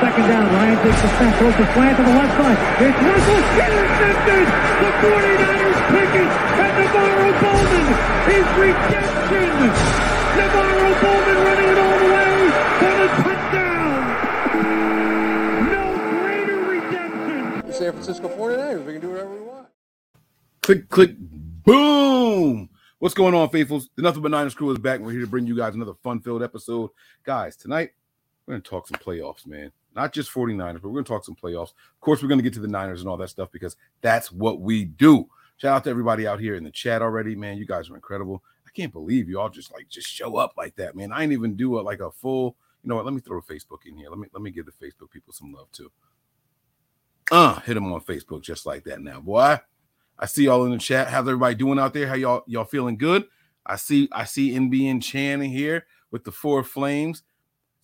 second down. Ryan takes the snap, throws the slant to the left side. It's Russell intercepted. The 49ers pick it, and NaVorro Bowman is redemption. NaVorro Bowman running it all the way for the touchdown. No greater redemption. San Francisco 49ers. We can do whatever we want. Click, click, boom. What's going on, faithfuls? The Nothing But Niners crew is back. We're here to bring you guys another fun-filled episode. Guys, tonight we're going to talk some playoffs, man. Not just 49ers, but we're going to talk some playoffs. Of course, we're going to get to the Niners and all that stuff because that's what we do. Shout out to everybody out here in the chat already, man. You guys are incredible. I can't believe you all just like just show up like that, man. I ain't even do a, like a full. You know what? Let me throw Facebook in here. Let me let me give the Facebook people some love too. Uh, hit them on Facebook just like that now, boy. I see y'all in the chat. How's everybody doing out there? How y'all y'all feeling good? I see I see NBN Chan in here with the four flames.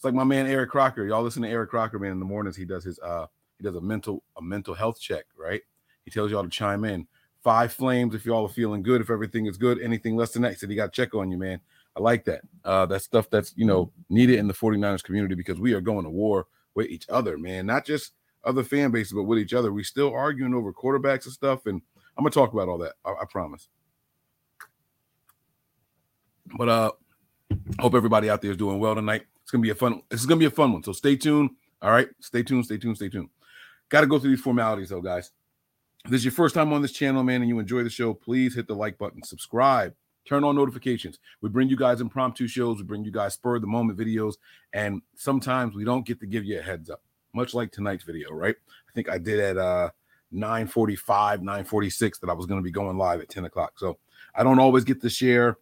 It's like my man Eric Crocker. Y'all listen to Eric Crocker, man. In the mornings, he does his uh he does a mental a mental health check, right? He tells y'all to chime in. Five flames if y'all are feeling good, if everything is good. Anything less than that, he said he got check on you, man. I like that. Uh that stuff that's you know needed in the 49ers community because we are going to war with each other, man. Not just other fan bases, but with each other. We still arguing over quarterbacks and stuff. And I'm gonna talk about all that. I, I promise. But uh hope everybody out there is doing well tonight. Gonna be a fun. This is gonna be a fun one. So stay tuned. All right, stay tuned. Stay tuned. Stay tuned. Got to go through these formalities though, guys. If this is your first time on this channel, man, and you enjoy the show, please hit the like button, subscribe, turn on notifications. We bring you guys impromptu shows. We bring you guys spur the moment videos, and sometimes we don't get to give you a heads up. Much like tonight's video, right? I think I did at uh 9:45, 9:46 that I was to be going live at 10 o'clock. So I don't always get to share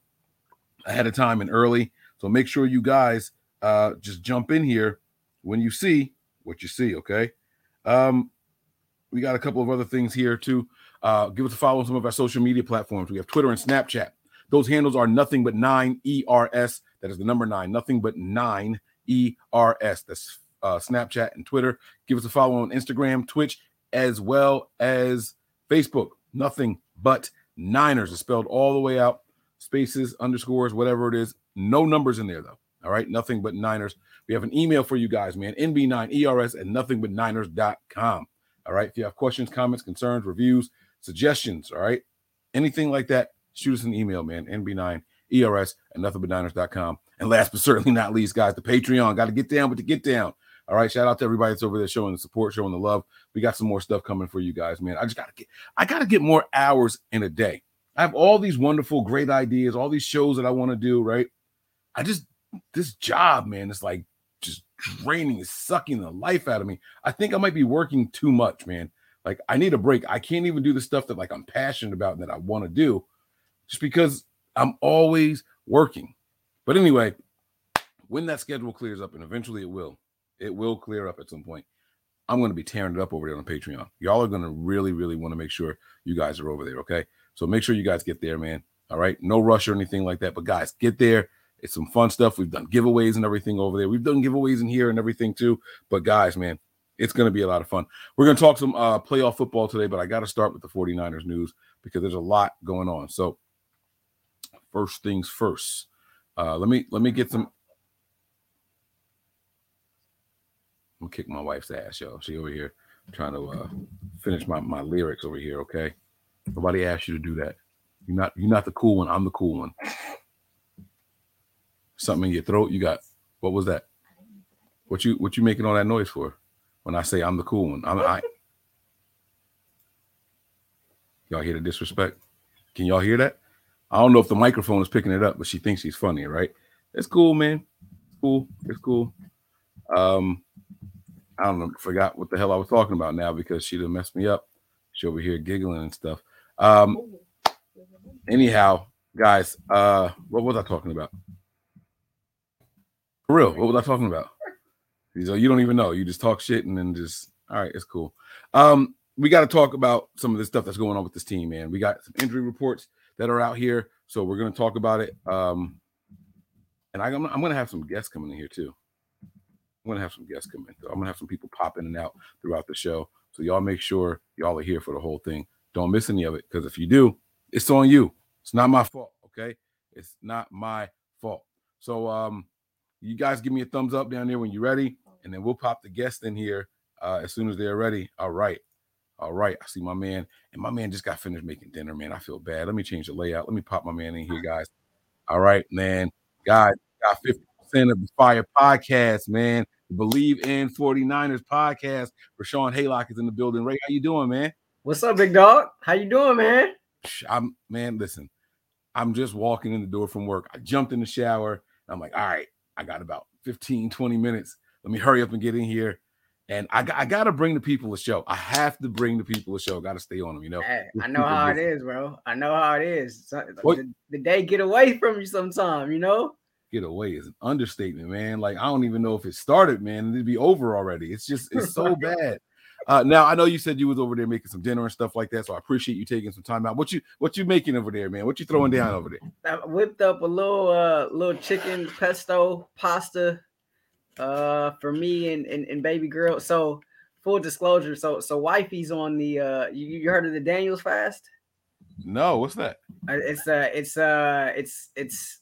ahead of time and early. So make sure you guys uh just jump in here when you see what you see, okay? Um we got a couple of other things here too. Uh give us a follow on some of our social media platforms. We have Twitter and Snapchat. Those handles are nothing but 9 ERS. That is the number 9, nothing but 9 ERS. That's uh Snapchat and Twitter. Give us a follow on Instagram, Twitch, as well as Facebook. Nothing but Niners is spelled all the way out, spaces, underscores, whatever it is. No numbers in there though. All right, nothing but Niners. We have an email for you guys, man. NB9ERS at nothingbutniners.com. All right. If you have questions, comments, concerns, reviews, suggestions, all right, anything like that, shoot us an email, man. NB9ERS at nothingbutniners.com. And last but certainly not least, guys, the Patreon. Got to get down with the get down. All right. Shout out to everybody that's over there showing the support, showing the love. We got some more stuff coming for you guys, man. I just gotta get I gotta get more hours in a day. I have all these wonderful, great ideas, all these shows that I want to do, right? I just this job, man, it's like just draining, is sucking the life out of me. I think I might be working too much, man. Like I need a break. I can't even do the stuff that like I'm passionate about and that I want to do just because I'm always working. But anyway, when that schedule clears up, and eventually it will, it will clear up at some point. I'm going to be tearing it up over there on Patreon. Y'all are going to really, really want to make sure you guys are over there. Okay. So make sure you guys get there, man. All right. No rush or anything like that. But guys, get there. It's some fun stuff. We've done giveaways and everything over there. We've done giveaways in here and everything too. But guys, man, it's going to be a lot of fun. We're going to talk some uh, playoff football today, but I got to start with the 49ers news because there's a lot going on. So first things first. Uh, let me let me get some I'm gonna kick my wife's ass, yo. She over here trying to uh, finish my, my lyrics over here. Okay, nobody asked you to do that. You're not you're not the cool one. I'm the cool one. Something in your throat. You got what was that? What you what you making all that noise for? When I say I'm the cool one, I'm I. Y'all hear the disrespect? Can y'all hear that? I don't know if the microphone is picking it up, but she thinks she's funny, right? It's cool, man. It's cool. It's cool. Um, I don't know. Forgot what the hell I was talking about now because she done messed me up. She over here giggling and stuff. Um, anyhow, guys, uh, what was I talking about? For real, what was I talking about? So you don't even know. You just talk shit and then just all right, it's cool. Um, we got to talk about some of the stuff that's going on with this team, man. We got some injury reports that are out here, so we're going to talk about it. Um, and I, am I'm going to have some guests coming in here too. I'm going to have some guests come in. I'm going to have some people pop in and out throughout the show. So y'all make sure y'all are here for the whole thing. Don't miss any of it because if you do, it's on you. It's not my fault. Okay, it's not my fault. So um, you guys give me a thumbs up down there when you're ready, and then we'll pop the guest in here uh, as soon as they're ready. All right. All right. I see my man, and my man just got finished making dinner, man. I feel bad. Let me change the layout. Let me pop my man in here, guys. All right, man. Guys, got 50% of the Fire podcast, man. Believe in 49ers podcast. Rashawn Haylock is in the building. Ray, how you doing, man? What's up, big dog? How you doing, man? I'm man, listen. I'm just walking in the door from work. I jumped in the shower. I'm like, all right, I got about 15, 20 minutes. Let me hurry up and get in here. And I, I got to bring the people a show. I have to bring the people a show. Got to stay on them, you know. Hey, I know how it is, bro. I know how it is. The, the, day get away from you sometime, you know. Get away is an understatement, man. Like I don't even know if it started, man. It'd be over already. It's just it's so bad. Uh, now I know you said you was over there making some dinner and stuff like that, so I appreciate you taking some time out. What you what you making over there, man? What you throwing down over there? I whipped up a little uh little chicken pesto pasta uh for me and, and, and baby girl. So full disclosure, so so wifey's on the uh you, you heard of the Daniels fast? No, what's that? Uh, it's uh it's uh it's it's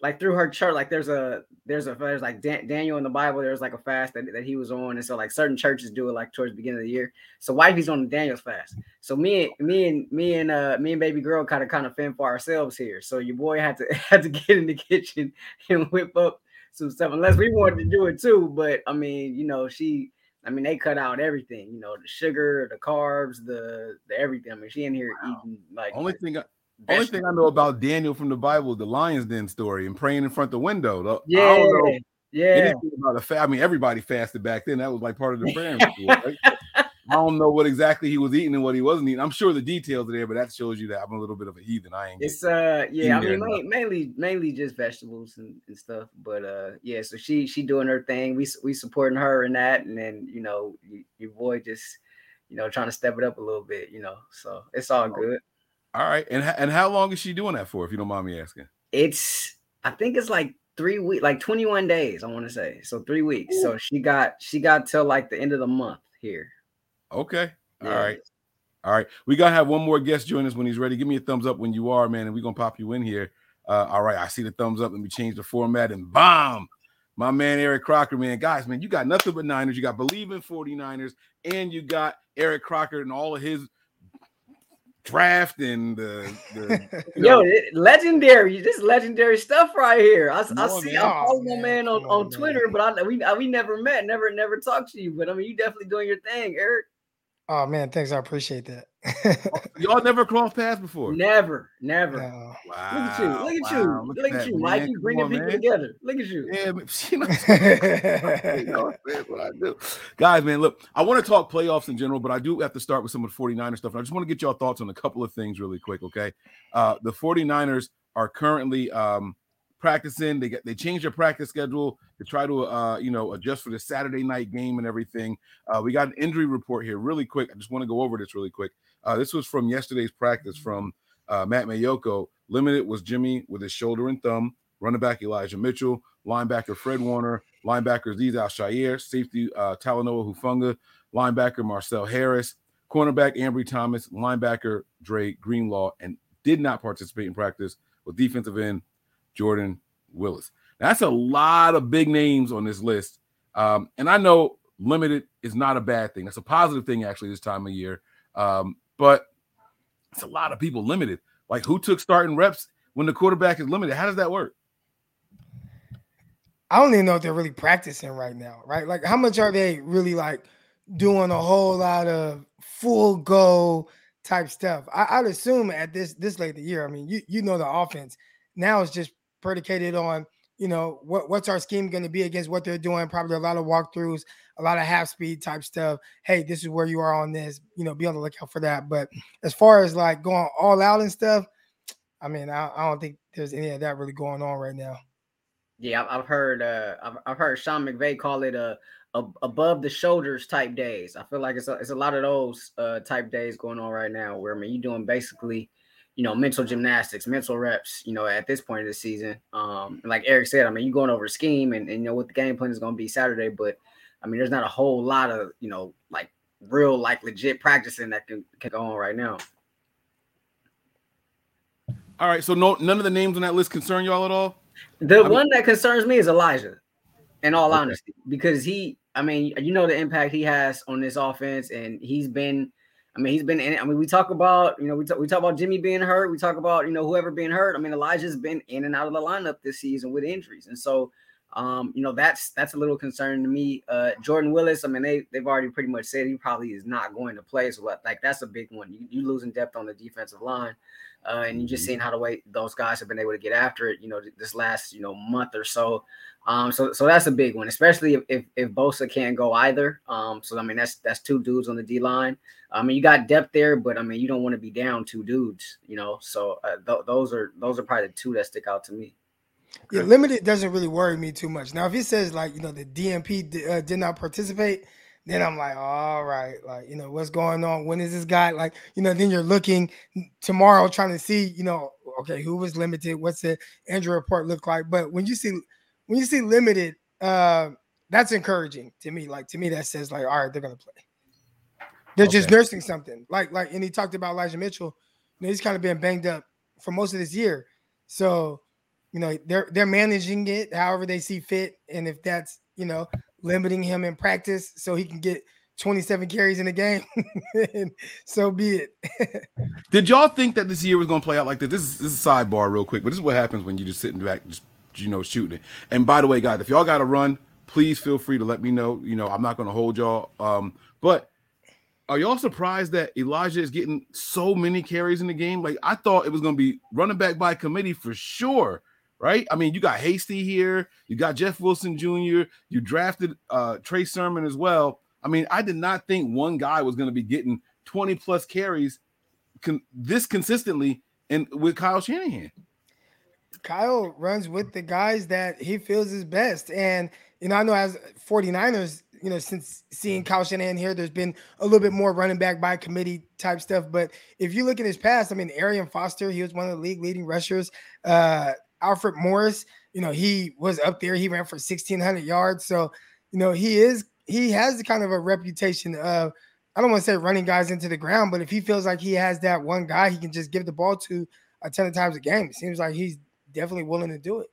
like through her church, like there's a there's a there's like Dan, Daniel in the Bible, there's like a fast that, that he was on, and so like certain churches do it like towards the beginning of the year. So wifey's on the Daniel's fast. So me and me and me and uh me and baby girl kind of kind of fend for ourselves here. So your boy had to had to get in the kitchen and whip up some stuff, unless we wanted to do it too. But I mean, you know, she I mean, they cut out everything, you know, the sugar, the carbs, the the everything. I mean, she in here wow. eating like only thing I, only thing I know about Daniel from the Bible is the lion's den story and praying in front of the window. Yeah, yeah. about a fa- I mean, everybody fasted back then. That was like part of the prayer. right? I don't know what exactly he was eating and what he wasn't eating. I'm sure the details are there, but that shows you that I'm a little bit of a heathen. I ain't. It's uh, yeah. I mean, mainly, mainly, mainly just vegetables and, and stuff. But uh, yeah. So she she doing her thing. We we supporting her in that, and then you know your boy just you know trying to step it up a little bit. You know, so it's all good. All right, and and how long is she doing that for? If you don't mind me asking, it's I think it's like three weeks, like twenty one days. I want to say so three weeks. Ooh. So she got she got till like the end of the month here. Okay, all yeah. right, all right. We gotta have one more guest join us when he's ready. Give me a thumbs up when you are, man, and we're gonna pop you in here. Uh, all right, I see the thumbs up. Let me change the format and bomb. My man Eric Crocker, man. Guys, man, you got nothing but Niners. You got Believe in 49ers, and you got Eric Crocker and all of his draft and the, the yo know. legendary this legendary stuff right here. I, I see i follow my man. on, on, twitter but i we, I, we never met never never talked to you but i mean you definitely doing your thing eric Oh man, thanks. I appreciate that. Y'all never crossed paths before. Never, never. Wow. Look at you. Look at wow. you. Look, Look at, you, Mike. You bringing on, people man. together. Look at you. Yeah, you know, what I do. Guys, man, look, I want to talk playoffs in general, but I do have to start with some of the 49ers stuff. And I just want to get y'all thoughts on a couple of things really quick, okay? Uh, the 49ers are currently um, practicing. They get they changed their practice schedule to try to uh, you know adjust for the Saturday night game and everything. Uh, we got an injury report here really quick. I just want to go over this really quick. Uh, this was from yesterday's practice from uh, Matt Maiocco. Limited was Jimmy with his shoulder and thumb. Running back Elijah Mitchell, linebacker Fred Warner, linebacker Azeez Al-Shaair, safety uh, Talanoa Hufanga, linebacker Marcel Harris, cornerback Ambry Thomas, linebacker Dre Greenlaw, and did not participate in practice with defensive end Jordan Willis. That's a lot of big names on this list. Um, and I know limited is not a bad thing. That's a positive thing, actually, this time of year. Um, but it's a lot of people limited. Like who took starting reps when the quarterback is limited? How does that work? I don't even know if they're really practicing right now, right? Like, how much are they really like doing a whole lot of full go type stuff? I, would assume at this this late the year. I mean, you you know the offense now is just predicated on you know what what's our scheme going to be against what they're doing. Probably a lot of walkthroughs, a lot of half speed type stuff. Hey, this is where you are on this. You know, be on the lookout for that. But as far as like going all out and stuff, I mean, I, I don't think there's any of that really going on right now. Yeah, I've heard uh, I've, I've heard Sean McVay call it a, a, above the shoulders type days. I feel like it's a, it's a lot of those uh, type days going on right now where I mean you're doing basically, you know, mental gymnastics, mental reps, you know, at this point of the season. Um, like Eric said, I mean, you're going over a scheme and, and you know what the game plan is going to be Saturday, but I mean, there's not a whole lot of you know like real like legit practicing that can, can go on right now. All right, so no none of the names on that list concern y'all at all. The I one that concerns me is Elijah, in all okay. honesty, because he, I mean, you know the impact he has on this offense, and he's been, I mean, he's been in. it. I mean, we talk about, you know, we talk, we talk about Jimmy being hurt, we talk about, you know, whoever being hurt. I mean, Elijah's been in and out of the lineup this season with injuries, and so, um, you know, that's that's a little concerning to me. Uh, Jordan Willis, I mean, they they've already pretty much said he probably is not going to play, so like that's a big one. You, you losing depth on the defensive line. Uh, and you just mm-hmm. seeing how the way those guys have been able to get after it, you know, this last you know month or so. Um, so so that's a big one, especially if if, if Bosa can't go either. Um, so I mean that's that's two dudes on the D line. I mean you got depth there, but I mean you don't want to be down two dudes, you know. So uh, th- those are those are probably the two that stick out to me. Yeah, limited doesn't really worry me too much. Now, if he says like you know the DMP d- uh, did not participate, then I'm like, all right, like, you know, what's going on? When is this guy like, you know, then you're looking tomorrow trying to see, you know, okay, who was limited? What's the injury report look like? But when you see when you see limited, uh, that's encouraging to me. Like to me, that says like, all right, they're gonna play. They're okay. just nursing something. Like, like, and he talked about Elijah Mitchell. You know, he's kind of been banged up for most of this year. So, you know, they're they're managing it however they see fit. And if that's, you know, limiting him in practice so he can get 27 carries in a game. so be it. Did y'all think that this year was going to play out like this? This is, this is a sidebar, real quick, but this is what happens when you're just sitting back, just you know, shooting it. And by the way, guys, if y'all got to run, please feel free to let me know. You know, I'm not going to hold y'all. Um, but are y'all surprised that Elijah is getting so many carries in the game? Like I thought it was going to be running back by committee for sure right? I mean, you got Hasty here, you got Jeff Wilson Jr., you drafted uh, Trey Sermon as well. I mean, I did not think one guy was going to be getting 20 plus carries con- this consistently and with Kyle Shanahan. Kyle runs with the guys that he feels is best. And, you know, I know as 49ers, you know, since seeing Kyle Shanahan here, there's been a little bit more running back by committee type stuff. But if you look at his past, I mean, Arian Foster, he was one of the league leading rushers. Uh, Alfred Morris, you know, he was up there. He ran for 1,600 yards. So, you know, he is, he has the kind of a reputation of, I don't want to say running guys into the ground, but if he feels like he has that one guy he can just give the ball to a ton of times a game, it seems like he's definitely willing to do it.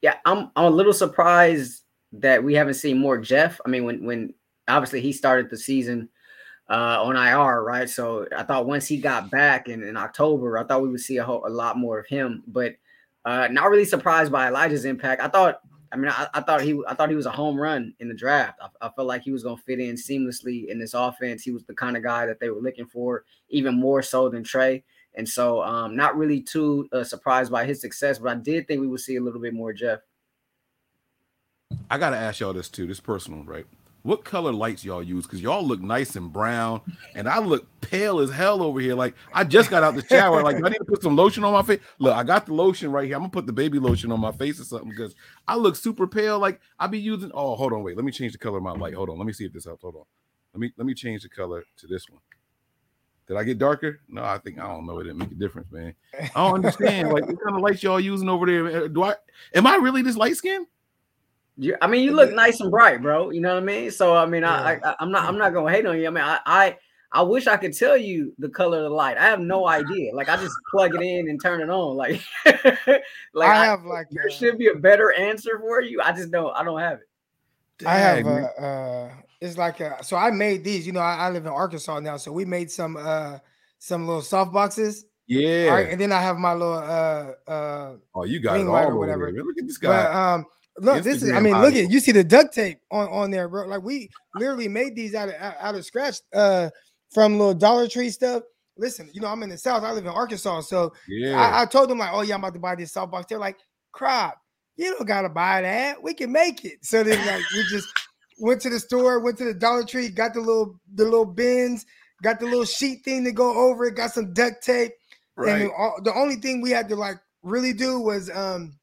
Yeah, I'm I'm a little surprised that we haven't seen more Jeff. I mean, when when obviously he started the season uh, on IR, right? So I thought once he got back in, in October, I thought we would see a, whole, a lot more of him. But uh, not really surprised by Elijah's impact. I thought, I mean, I, I thought he, I thought he was a home run in the draft. I, I felt like he was going to fit in seamlessly in this offense. He was the kind of guy that they were looking for, even more so than Trey. And so, um, not really too uh, surprised by his success, but I did think we would see a little bit more Jeff. I got to ask y'all this too. This personal, right? what color lights y'all use? Because y'all look nice and brown and i look pale as hell over here. Like i just got out the shower. Like i need to put some lotion on my face. Look i got the lotion right here. I'm gonna put the baby lotion on my face or something because i look super pale. Like i be using oh hold on wait. Let me change the color of my light. Hold on. Let me see if this helps. Hold on. Let me let me change the color to this one did I get darker? No, I think I don't know. It didn't make a difference, man. I don't understand. like what kind of lights y'all using over there? Uh, do I am I really this light skin? You, I mean, you look nice and bright, bro. You know what I mean? So I mean, yeah. I, I am not I'm not gonna hate on you. I mean, I, I I wish I could tell you the color of the light. I have no idea. Like I just plug it in and turn it on. Like, like I have I, like there a, should be a better answer for you. I just don't. I don't have it. I have a, uh, uh it's like a, so I made these. You know, I, I, live in Arkansas now, so we made some uh some little soft boxes. Yeah. and then I have my little uh uh. Oh, you got it all or whatever. Look at this guy. But, um, Look, this is. I mean, look at you see the duct tape on on there, bro. Like we literally made these out of out out of scratch uh from little Dollar Tree stuff. Listen, you know, I'm in the South. I live in Arkansas, so Yeah. I, I told them like, "Oh yeah, I'm about to buy this soft box. They're like, crap, you don't gotta buy that. We can make it." So then, like, we just went to the store, went to the Dollar Tree, got the little the little bins, got the little sheet thing to go over it, got some duct tape, and right. all, the only thing we had to like really do was um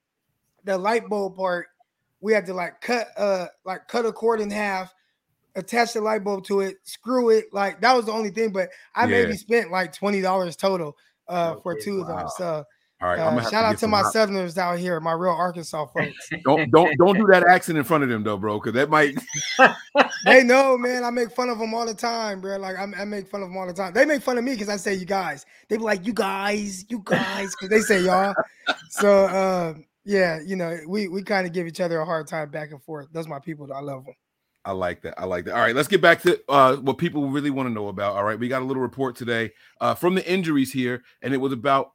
the light bulb part. We had to like cut uh like cut a cord in half, attach the light bulb to it, screw it. Like that was the only thing. But I Yeah. maybe spent like twenty dollars total uh for two of wow. them. So All right. Uh, shout out to my hot- Southerners out here, my real Arkansas folks. Don't don't don't do that accent in front of them though, bro, because that might. they know, man. I make fun of them all the time, bro. Like I'm, I make fun of them all the time. They make fun of me because I say you guys. They be like, you guys, you guys, because they say y'all. So uh, yeah, you know, we we kind of give each other a hard time back and forth. Those my people. I love them. I like that. I like that. All right, let's get back to uh, what people really want to know about. All right, we got a little report today uh, from the injuries here, and it was about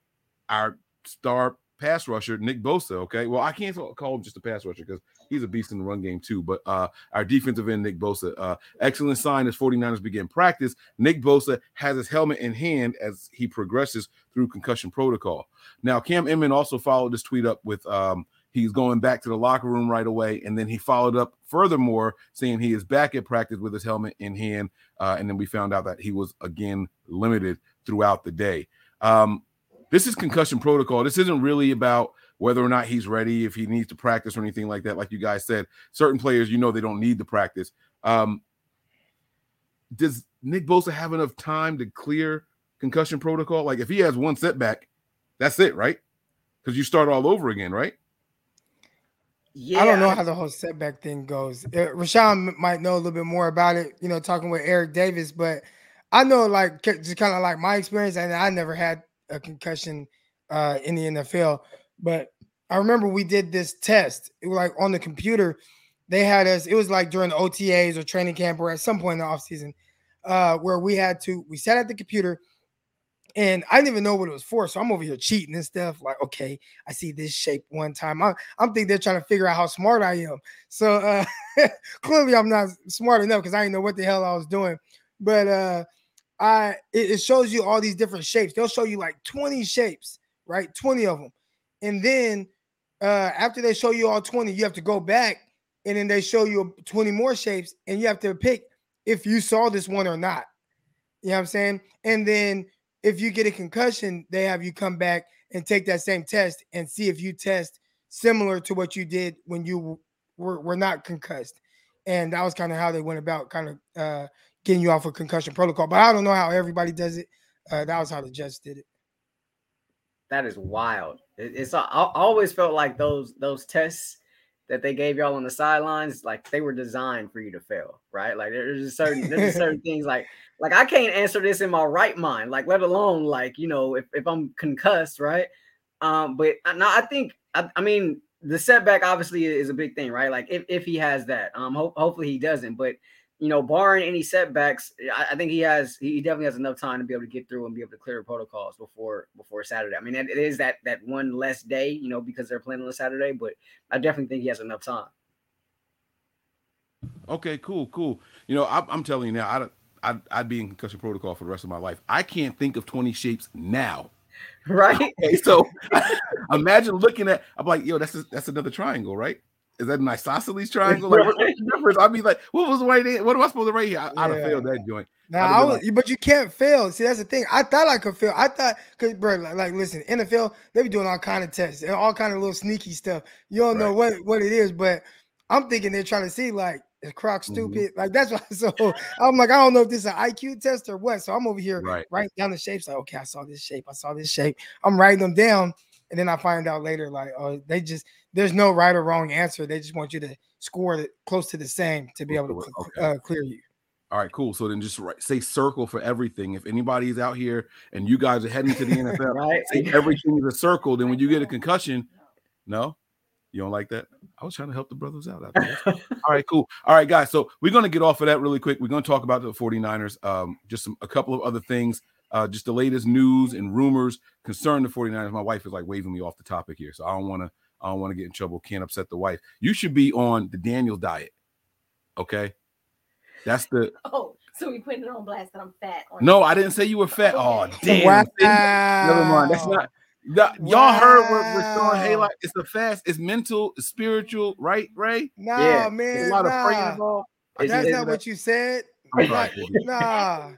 our star pass rusher Nick Bosa. Okay, well, I can't call him just a pass rusher because he's a beast in the run game too. But uh, our defensive end Nick Bosa, uh, excellent sign as 49ers begin practice. Nick Bosa has his helmet in hand as he progresses through concussion protocol. Now, Cam Inman also followed this tweet up with um, he's going back to the locker room right away. And then he followed up furthermore, saying he is back at practice with his helmet in hand. Uh, and then we found out that he was again limited throughout the day. Um, this is concussion protocol. This isn't really about whether or not he's ready, if he needs to practice or anything like that. Like you guys said, certain players, you know, they don't need to practice. Um, does Nick Bosa have enough time to clear concussion protocol? Like if he has one setback, that's it, right? Because you start all over again, right? Yeah, I don't know how the whole setback thing goes. Uh, Rashawn might know a little bit more about it, you know, talking with Eric Davis, but I know like just kind of like my experience, and I never had a concussion uh, in the NFL, but I remember we did this test. It was like on the computer. They had us. It was like during the OTAs or training camp or at some point in the off season, uh, where we had to. We sat at the computer, and I didn't even know what it was for. So I'm over here cheating and stuff. Like, okay, I see this shape one time. I'm, I'm thinking they're trying to figure out how smart I am. So uh, clearly I'm not smart enough because I didn't know what the hell I was doing. But uh, I it, it shows you all these different shapes. They'll show you like 20 shapes, right? 20 of them. And then uh, after they show you all 20, you have to go back and then they show you 20 more shapes and you have to pick if you saw this one or not. You know what I'm saying? And then if you get a concussion, they have you come back and take that same test and see if you test similar to what you did when you were, were not concussed. And that was kind of how they went about kind of uh, getting you off a concussion protocol. But I don't know how everybody does it. Uh, that was how the judge did it. that is wild. It- it's I always felt like those those tests that they gave y'all on the sidelines, like they were designed for you to fail, right? Like there's just certain there's certain things like like I can't answer this in my right mind, like let alone like you know if, if I'm concussed, right? Um, but I- no, I think I, I mean the setback obviously is a big thing, right? Like if, if he has that, um, ho- hopefully he doesn't, but you know, barring any setbacks, I, I think he has he definitely has enough time to be able to get through and be able to clear protocols before before Saturday. I mean, it is that that one less day, you know, because they're playing on a Saturday, but I definitely think he has enough time. Okay, cool, cool. You know, I, I'm telling you now, I I'd, I'd be in concussion protocol for the rest of my life. I can't think of 20 shapes now. Right? Okay, so imagine looking at. I'm like, yo, that's a, that's another triangle, right? Is that an isosceles triangle? Like, what, what's the difference? I'd be like, what was the right? What am I supposed to write here? I, I'd have failed that joint. Now, I was, been but you can't fail. See, that's the thing. I thought I could fail. I thought, cause bro, like, like, listen, NFL, they be doing all kind of tests and all kind of little sneaky stuff. You don't know what what it is, but I'm thinking they're trying to see like is Croc Mhm. stupid? Like that's why. So I'm like, I don't know if this is an IQ test or what. So I'm over here Right. writing down the shapes. Like, okay, I saw this shape. I saw this shape. I'm writing them down, and then I find out later, like, oh, they just there's no right or wrong answer. They just want you to score it close to the same to be able to cl- Okay. uh, clear you. All right, cool. So then just write, say circle for everything. If anybody's out here and you guys are heading to the NFL, Right? say everything is a circle. Then when you get a concussion, no, you don't like that. I was trying to help the brothers out. out. All right, cool. All right, guys. So we're going to get off of that really quick. We're going to talk about the 49ers, um, just some, a couple of other things, uh, just the latest news and rumors concerning the 49ers. My wife is like waving me off the topic here. So I don't want to. I don't want to get in trouble. Can't upset the wife. You should be on the Daniel diet. Okay. That's the Oh, so we putting it on blast that I'm fat. on no, I didn't say you were fat. Oh, damn. Wow. Never mind. That's not that- y'all heard what Rashawn Haylock. It's a fast, it's mental, it's spiritual, right, Ray? Nah, Yeah, man. There's a lot of praying nah. involved. That's it's- not what you said. I'm Like, sorry, baby. nah.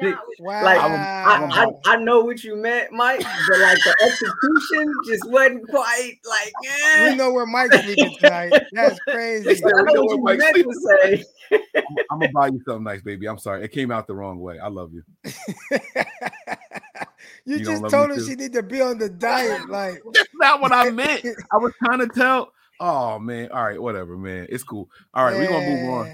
Not Wow. Like, I'm- I, I, I know what you meant, Mike, but like the execution just wasn't quite like. we Eh. know where Mike's sleeping tonight. That's crazy. I know we know what you where Mike's meant to say. I'm gonna buy you something nice, baby. I'm sorry. It came out the wrong way. I love you. you, You just told her too? she need to be on the diet. Like, That's not what I meant. I was trying to tell. Oh man. All right, whatever, man. It's cool. All right, we're gonna move on.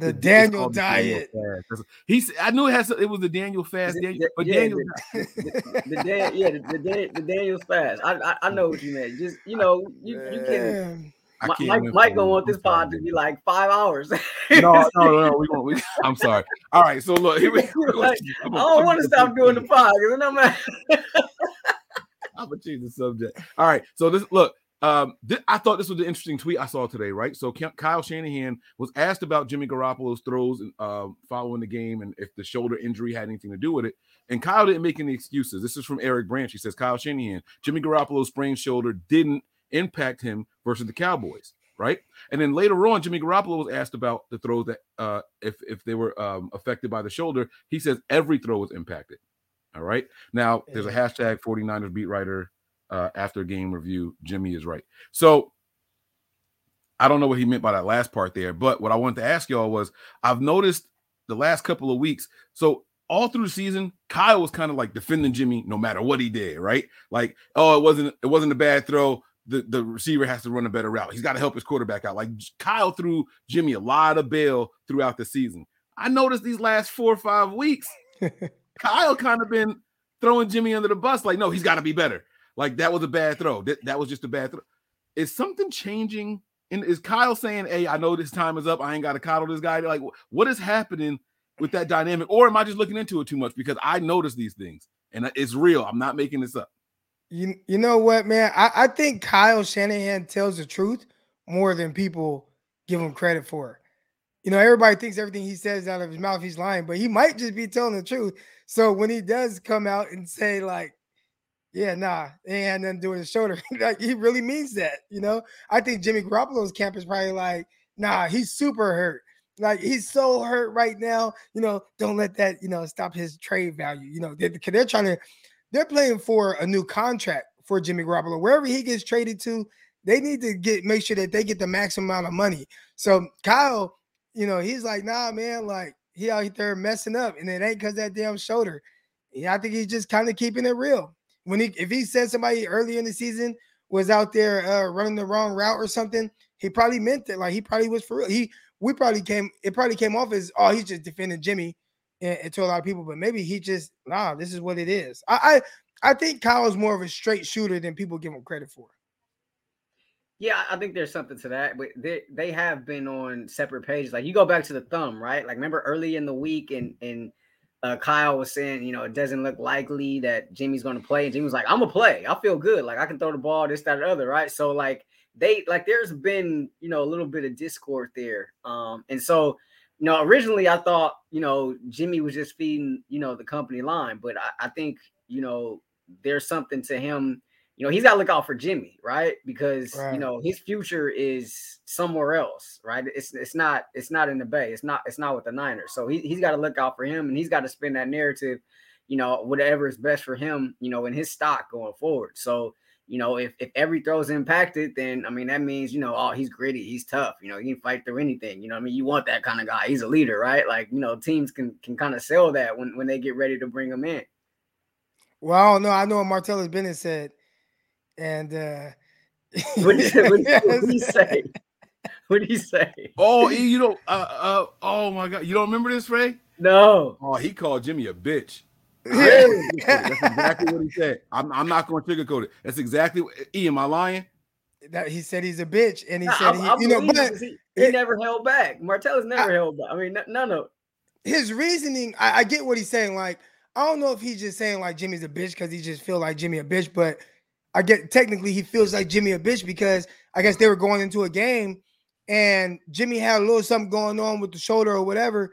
Man. The Daniel called the Daniel diet. fast. That's- He said, I knew it has. It was the Daniel fast. The- Daniel, the- but yeah, Daniel. the- the Dan, yeah, the, the, the Daniel's fast. I, I I know what you meant. Just you know, you, you can. Damn. I Mi- can't Mike, Mike gonna you. want I'm this sorry, pod to be like five hours. no, no, no, no. We gonna, we, I'm sorry. All right, so look, here we go. Like, I don't want to stop doing the pod because then I'm at, I'm gonna change the subject. All right, so this look. Um, thi- I thought this was an interesting tweet I saw today. Right, so Ky- Kyle Shanahan was asked about Jimmy Garoppolo's throws and uh, following the game, and if the shoulder injury had anything to do with it. And Kyle didn't make any excuses. This is from Eric Branch. He says Kyle Shanahan, Jimmy Garoppolo's sprained shoulder didn't impact him versus the Cowboys. Right, and then later on, Jimmy Garoppolo was asked about the throws that uh, if if they were um, affected by the shoulder. He says every throw was impacted. All right. Now there's a hashtag 49ers beat writer uh, after game review. Jimmy is right. So I don't know what he meant by that last part there, but what I wanted to ask y'all was I've noticed the last couple of weeks. So all through the season, Kyle was kind of like defending Jimmy no matter what he did, right? Like, oh, it wasn't it wasn't a bad throw. The, the receiver has to run a better route. He's got to help his quarterback out. Like Kyle threw Jimmy a lot of bail throughout the season. I noticed these last four or five weeks, Kyle kind of been throwing Jimmy under the bus. Like, no, he's got to be better. Like that was a bad throw. That, that was just a bad throw. Is something changing? And is Kyle saying, "Hey, I know this time is up. I ain't got to coddle this guy." Like, what is happening with that dynamic? Or am I just looking into it too much? Because I notice these things, and it's real. I'm not making this up. You you know what, man? I, I think Kyle Shanahan tells the truth more than people give him credit for. You know, everybody thinks everything he says out of his mouth, he's lying, but he might just be telling the truth. So when he does come out and say, like, yeah, nah, had nothing to do his shoulder, like he really means that, you know. I think Jimmy Garoppolo's camp is probably like, nah, he's super hurt. Like he's so hurt right now, you know. Don't let that, you know, stop his trade value. You know, they're, they're trying to they're playing for a new contract for Jimmy Garoppolo. Wherever he gets traded to, they need to get make sure that they get the maximum amount of money. So Kyle, you know, he's like, nah, man, like he out there messing up, and it ain't because that damn shoulder. Yeah, I think he's just kind of keeping it real. When he if he said somebody early in the season was out there uh, running the wrong route or something, he probably meant it. Like he probably was for real. He we probably came it probably came off as oh he's just defending Jimmy and, and to a lot of people, but maybe he just nah, this is what it is. I I, I think Kyle is more of a straight shooter than people give him credit for. Yeah, I think there's something to that, but they they have been on separate pages. Like you go back to the thumb, right? Like remember early in the week, and and uh, Kyle was saying, you know, it doesn't look likely that Jimmy's going to play, and Jimmy was like, "I'm gonna play. I feel good. Like I can throw the ball, this, that, other, right?" So like they like there's been you know a little bit of discord there, um, and so you know originally I thought you know Jimmy was just feeding you know the company line, but I, I think you know there's something to him you know, he's got to look out for Jimmy, right? Because Right. you know his future is somewhere else, right? It's it's not it's not in the Bay. It's not it's not with the Niners. So he he's got to look out for him, and he's got to spin that narrative, you know, whatever is best for him, you know, in his stock going forward. So you know, if if every throw is impacted, then I mean that means you know, oh, he's gritty, he's tough, you know, he can fight through anything. You know, I mean, you want that kind of guy. He's a leader, right? Like you know, teams can can kind of sell that when when they get ready to bring him in. Well, I don't know. I know what Martellus Bennett said, and uh What did, what, did- what did he say? What did he say? Oh, you don't. Uh, uh, oh my God, you don't remember this, Ray? No. Oh, he called Jimmy a bitch. Really? That's exactly what he said. I'm, I'm not going to sugarcoat it. That's exactly. What, e, am I lying? that he said he's a bitch, and he I- said I- he, I you know, believe but it, he, he never held back. Martellus never held back. I mean, no, no, no. his reasoning, I, I get what he's saying. Like, I don't know if he's just saying like Jimmy's a bitch because he just feel like Jimmy a bitch, but I get technically he feels like Jimmy a bitch because I guess they were going into a game and Jimmy had a little something going on with the shoulder or whatever,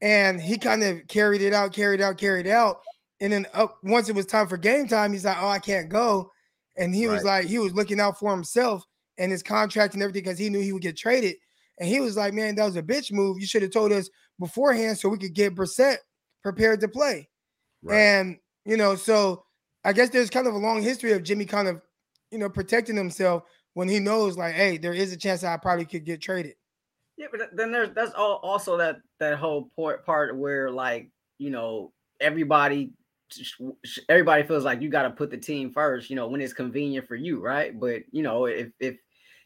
and he kind of carried it out, carried out, carried out. And then up once it was time for game time, he's like, "Oh, I can't go," and he was like, he was looking out for himself and his contract and everything because he knew he would get traded. And he was like, "Man, that was a bitch move. You should have told us beforehand so we could get Brissett prepared to play." And you know, so I guess there's kind of a long history of Jimmy kind of, you know, protecting himself when he knows, like, hey, there is a chance that I probably could get traded. Yeah, but then there's that's all also that that whole part part where like you know everybody everybody feels like you got to put the team first, you know, when it's convenient for you, right? But you know, if if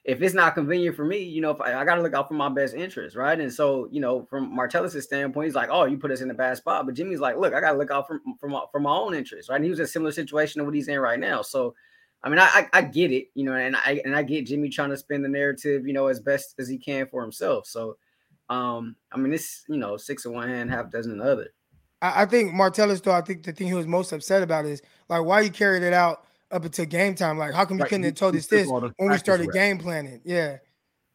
if it's not convenient for me, you know, if I, I got to look out for my best interest, right? And so, you know, from Martellus' standpoint, he's like, "Oh, you put us in a bad spot," but Jimmy's like, "Look, I got to look out for for my, for my own interest, right?" And he was in a similar situation to what he's in right now. So, I mean, I, I I get it, you know, and I and I get Jimmy trying to spin the narrative, you know, as best as he can for himself. So, um, I mean, it's you know, six of one hand, half dozen of the other. I, I think Martellus, though, I think the thing he was most upset about is like why you carried it out up until game time. Like, how come you Right, couldn't have told us this when we started game planning? Yeah,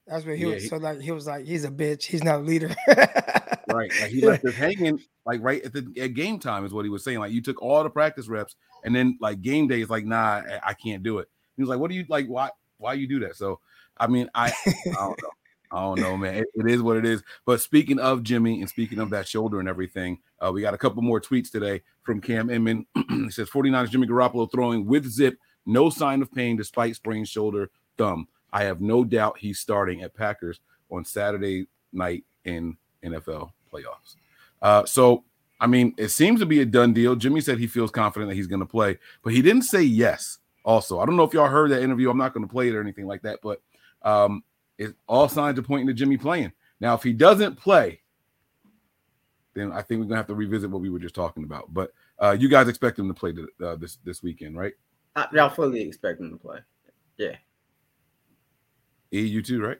that's what he Yeah, was. he- so like, he was like, he's a bitch. He's not a leader. Right. Like he left us hanging like right at the at game time is what he was saying. Like you took all the practice reps and then like game day is like, nah, I, I can't do it. He was like, What do you like? Why why you do that? So I mean, I I don't know. I don't know, man. It, it is what it is. But speaking of Jimmy and speaking of that shoulder and everything, uh, we got a couple more tweets today from Cam Inman. he says 49ers Jimmy Garoppolo throwing with zip, no sign of pain despite sprained shoulder thumb. I have no doubt he's starting at Packers on Saturday night in NFL playoffs. Uh, so, I mean, it seems to be a done deal. Jimmy said he feels confident that he's going to play, but he didn't say yes. Also, I don't know if y'all heard that interview. I'm not going to play it or anything like that, but um, it, all signs are pointing to Jimmy playing. Now, if he doesn't play, then I think we're gonna have to revisit what we were just talking about. But uh, you guys expect him to play th- uh, this this weekend, right? I, y'all fully expect him to play. Yeah. E, you too, right?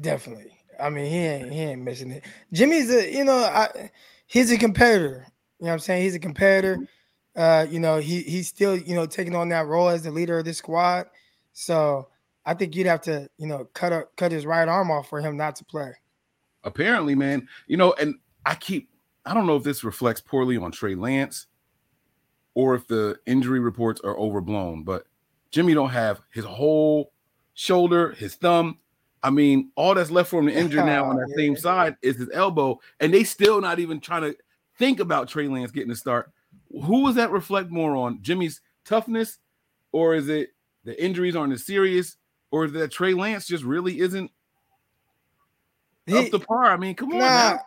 Definitely. I mean, he ain't he ain't missing it. Jimmy's a you know, I, he's a competitor. You know what I'm saying? He's a competitor. Uh, you know, he he's still, you know, taking on that role as the leader of this squad. So I think you'd have to, you know, cut a, cut his right arm off for him not to play. apparently, man, you know, and I keep I don't know if this reflects poorly on Trey Lance or if the injury reports are overblown, but Jimmy don't have his whole shoulder, his thumb. I mean, all that's left for him to injure now on that Yeah. same side is his elbow, and they still not even trying to think about Trey Lance getting a start. Who does that reflect more on? Jimmy's toughness, or is it the injuries aren't as serious, or that Trey Lance just really isn't He- up to par? I mean, come on now.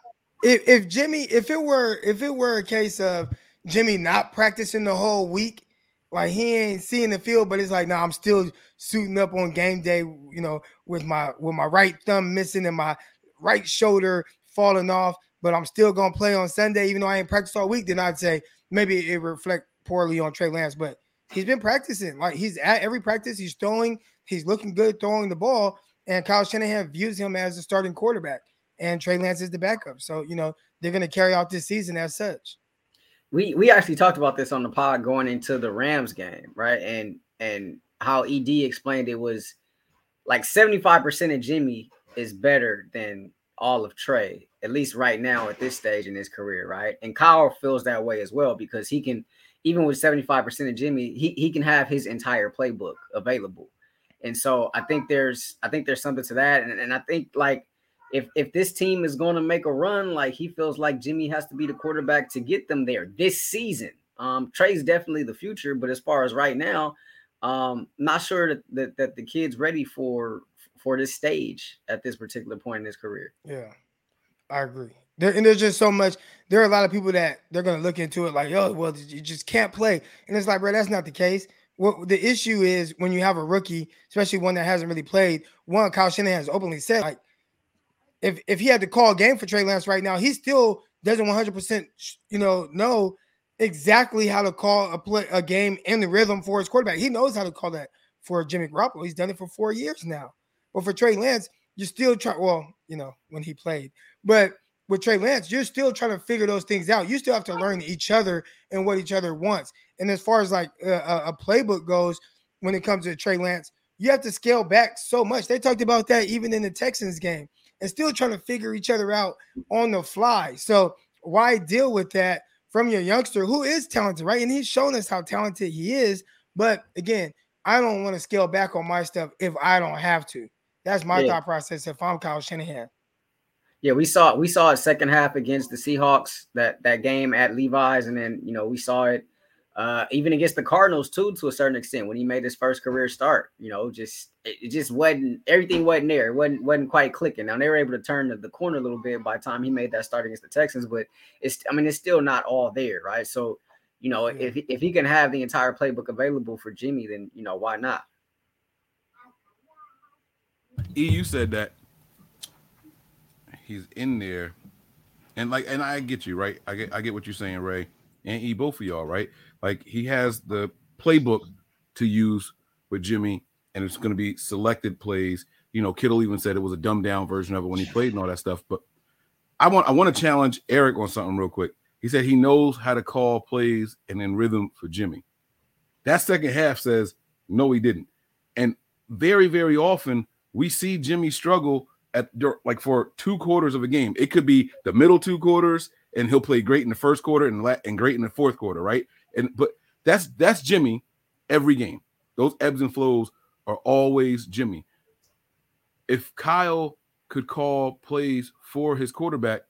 if if Jimmy, if it were if it were a case of Jimmy not practicing the whole week, like he ain't seeing the field, but it's like, nah, I'm still suiting up on game day, you know, with my with my right thumb missing and my right shoulder falling off, but I'm still gonna play on Sunday, even though I ain't practiced all week, then I'd say maybe it reflect poorly on Trey Lance. But he's been practicing, like he's at every practice, he's throwing, he's looking good throwing the ball, and Kyle Shanahan views him as the starting quarterback and Trey Lance is the backup. So, you know, they're going to carry out this season as such. we we actually talked about this on the pod going into the Rams game, right? And and how ED explained it was like 75% of Jimmy is better than all of Trey, at least right now at this stage in his career, right? And Kyle feels that way as well because he can, even with 75% of Jimmy, he, he can have his entire playbook available. And so I think there's I think there's something to that. And, and I think like if if this team is going to make a run, like he feels like Jimmy has to be the quarterback to get them there this season. Um, Trey's definitely the future, but as far as right now, um, not sure that, that that the kid's ready for for this stage at this particular point in his career. Yeah, I agree. There, and there's just so much. There are a lot of people that they're to look into it like, oh, well, you just can't play. And it's like, bro, that's not the case. What the issue is when you have a rookie, especially one that hasn't really played. One, Kyle Shanahan has openly said, like, if if he had to call a game for Trey Lance right now, he still doesn't 100, percent you know, know exactly how to call a play a game in the rhythm for his quarterback. He knows how to call that for Jimmy Garoppolo. He's done it for four years now. But for Trey Lance, you're still trying. Well, you know, when he played, but with Trey Lance, you're still trying to figure those things out. You still have to learn each other and what each other wants. And as far as like a, a- playbook goes, when it comes to Trey Lance. You have to scale back so much. They talked about that even in the Texans game and still trying to figure each other out on the fly. So why deal with that from your youngster who is talented, right? And he's shown us how talented he is. But again, I don't want to scale back on my stuff if I don't have to. That's my Yeah. thought process if I'm Kyle Shanahan. Yeah, we saw we saw it second half against the Seahawks that that game at Levi's, and then you know we saw it uh, even against the Cardinals too to a certain extent when he made his first career start. You know, just it, just wasn't everything wasn't there. It wasn't wasn't quite clicking. Now they were able to turn the, the corner a little bit by the time he made that start against the Texans, but it's I mean it's still not all there, right? So you know if if he can have the entire playbook available for Jimmy, then you know why not? E, you said that he's in there, and like, and I get you, right? I get, I get what you're saying, Ray, and E, both of y'all, right? Like, he has the playbook to use with Jimmy, and it's going to be selected plays. You know, Kittle even said it was a dumbed down version of it when he played and all that stuff. But I want, I want to challenge Eric on something real quick. He said he knows how to call plays and in rhythm for Jimmy. That second half says no, he didn't, and very, very often we see Jimmy struggle at like for two quarters of a game. It could be the middle two quarters, and he'll play great in the first quarter and la- and great in the fourth quarter, right? And but that's that's Jimmy every game. Those ebbs and flows are always Jimmy. If Kyle could call plays for his quarterback,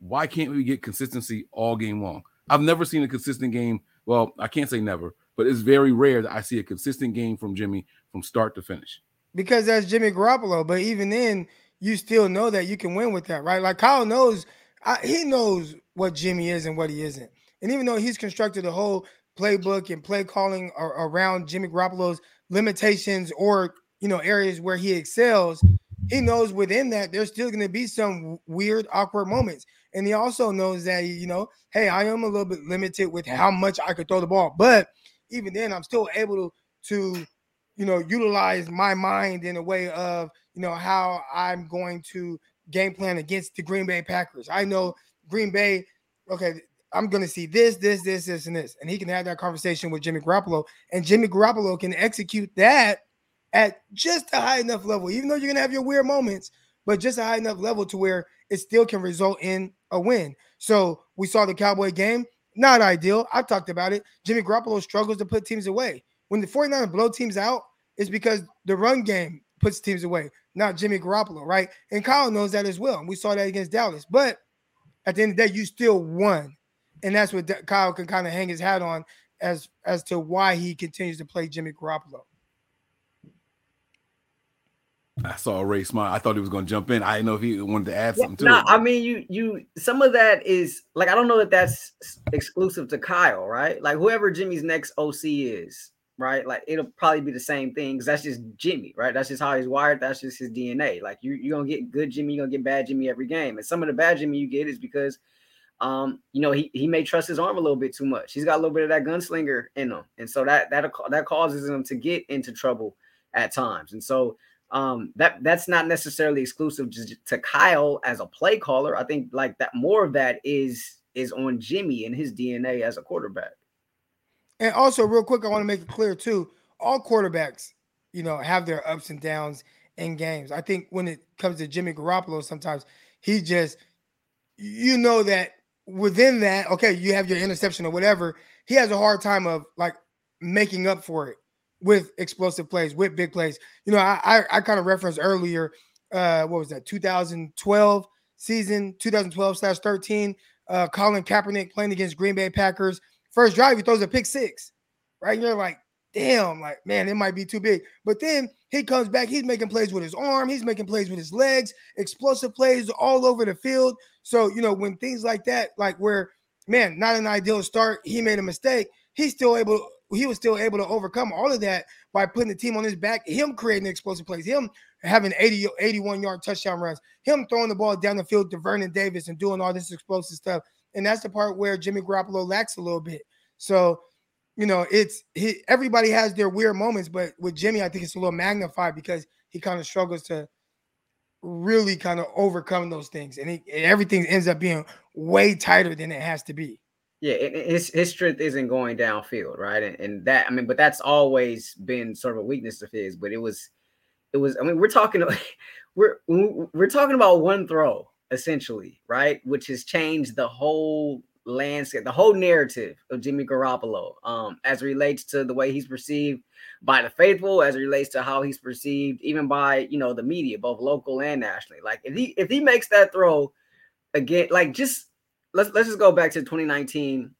why can't we get consistency all game long? I've never seen a consistent game. Well, I can't say never, but it's very rare that I see a consistent game from Jimmy from start to finish. because that's Jimmy Garoppolo. But even then, you still know that you can win with that, right? Like Kyle knows, I, he knows what Jimmy is and what he isn't. And even though he's constructed a whole playbook and play calling ar- around Jimmy Garoppolo's limitations or you know areas where he excels, he knows within that there's still going to be some weird, awkward moments. And he also knows that you know, hey, I am a little bit limited with how much I could throw the ball, but even then, I'm still able to to you know, utilize my mind in a way of, you know, how I'm going to game plan against the Green Bay Packers. I know Green Bay, okay, I'm going to see this, this, this, this, and this. And he can have that conversation with Jimmy Garoppolo. And Jimmy Garoppolo can execute that at just a high enough level, even though you're going to have your weird moments, but just a high enough level to where it still can result in a win. So we saw the Cowboy game, not ideal. I've talked about it. Jimmy Garoppolo struggles to put teams away. When the 49ers blow teams out, it's because the run game puts teams away, not Jimmy Garoppolo, right? And Kyle knows that as well. And we saw that against Dallas. But at the end of the day, you still won. And that's what Kyle can kind of hang his hat on as as to why he continues to play Jimmy Garoppolo. I saw Ray smile. I thought he was going to jump in. I didn't know if he wanted to add Yeah, something to no, it. I mean you you some of that is like I don't know that that's exclusive to Kyle, right? Like whoever Jimmy's next OC is, right? Like it'll probably be the same thing because that's just Jimmy, right? That's just how he's wired. That's just his DNA. Like you you're gonna get good Jimmy, you're gonna get bad Jimmy every game. And some of the bad Jimmy you get is because um, you know, he he may trust his arm a little bit too much. He's got a little bit of that gunslinger in him, and so that that that causes him to get into trouble at times. And so um that that's not necessarily exclusive to Kyle as a play caller. I think like that more of that is is on Jimmy and his DNA as a quarterback. And also, real quick, I want to make it clear too: all quarterbacks, you know, have their ups and downs in games. I think when it comes to Jimmy Garoppolo, sometimes he just, you know, that within that, okay, you have your interception or whatever. He has a hard time of like making up for it with explosive plays, with big plays. You know, I I, I kind of referenced earlier, uh, what was that, 2012 season, 2012 slash 13. Uh, Colin Kaepernick playing against Green Bay Packers. First drive, he throws a pick six, right? And you're like, damn, like, man, it might be too big. But then he comes back, he's making plays with his arm, he's making plays with his legs, explosive plays all over the field. So, you know, when things like that, like where, man, not an ideal start, he made a mistake, he's still able, he was still able to overcome all of that by putting the team on his back, him creating explosive plays, him having 80, 81 yard touchdown runs, him throwing the ball down the field to Vernon Davis and doing all this explosive stuff. And that's the part where Jimmy Garoppolo lacks a little bit. So, you know, it's he, everybody has their weird moments, but with Jimmy, I think it's a little magnified because he kind of struggles to really kind of overcome those things, and, he, and everything ends up being way tighter than it has to be. Yeah, his his strength isn't going downfield, right? And, and that I mean, but that's always been sort of a weakness of his. But it was, it was. I mean, we're talking, we're we're talking about one throw essentially, right? Which has changed the whole landscape, the whole narrative of Jimmy Garoppolo, um, as relates to the way he's perceived by the faithful, as it relates to how he's perceived even by you know the media, both local and nationally. Like if he if he makes that throw again, like just let's let's just go back to 2019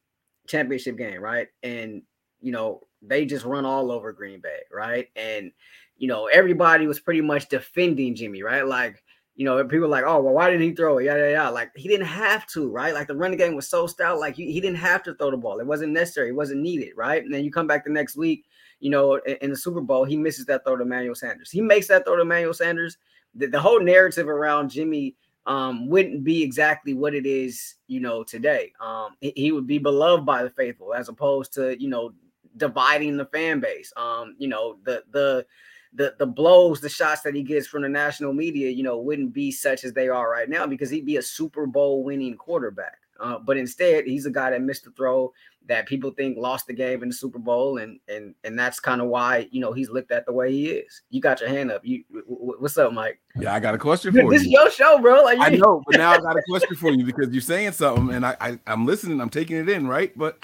championship game, right? And you know, they just run all over Green Bay, right? And you know, everybody was pretty much defending Jimmy, right? Like, you know, people like, oh, well, why didn't he throw it? Yeah, yeah, yeah. Like he didn't have to, right? Like the running game was so stout, like he, he didn't have to throw the ball. It wasn't necessary, it wasn't needed, right? And then you come back the next week, you know, in, in the Super Bowl, he misses that throw to Emmanuel Sanders. He makes that throw to Emmanuel Sanders. The, the whole narrative around Jimmy um, wouldn't be exactly what it is, you know, today. Um, he, he, would be beloved by the faithful as opposed to, you know, dividing the fan base. Um, you know, the the the the blows, the shots that he gets from the national media, you know, wouldn't be such as they are right now because he'd be a Super Bowl winning quarterback. Uh, but instead, he's a guy that missed the throw that people think lost the game in the Super Bowl, and and and that's kind of why you know he's looked at the way he is. You got your hand up. You what's up, Mike? Yeah, I got a question for this you. This is your show, bro. Like, I know, but now I got a question for you because you're saying something, and I, I I'm listening. I'm taking it in, right? But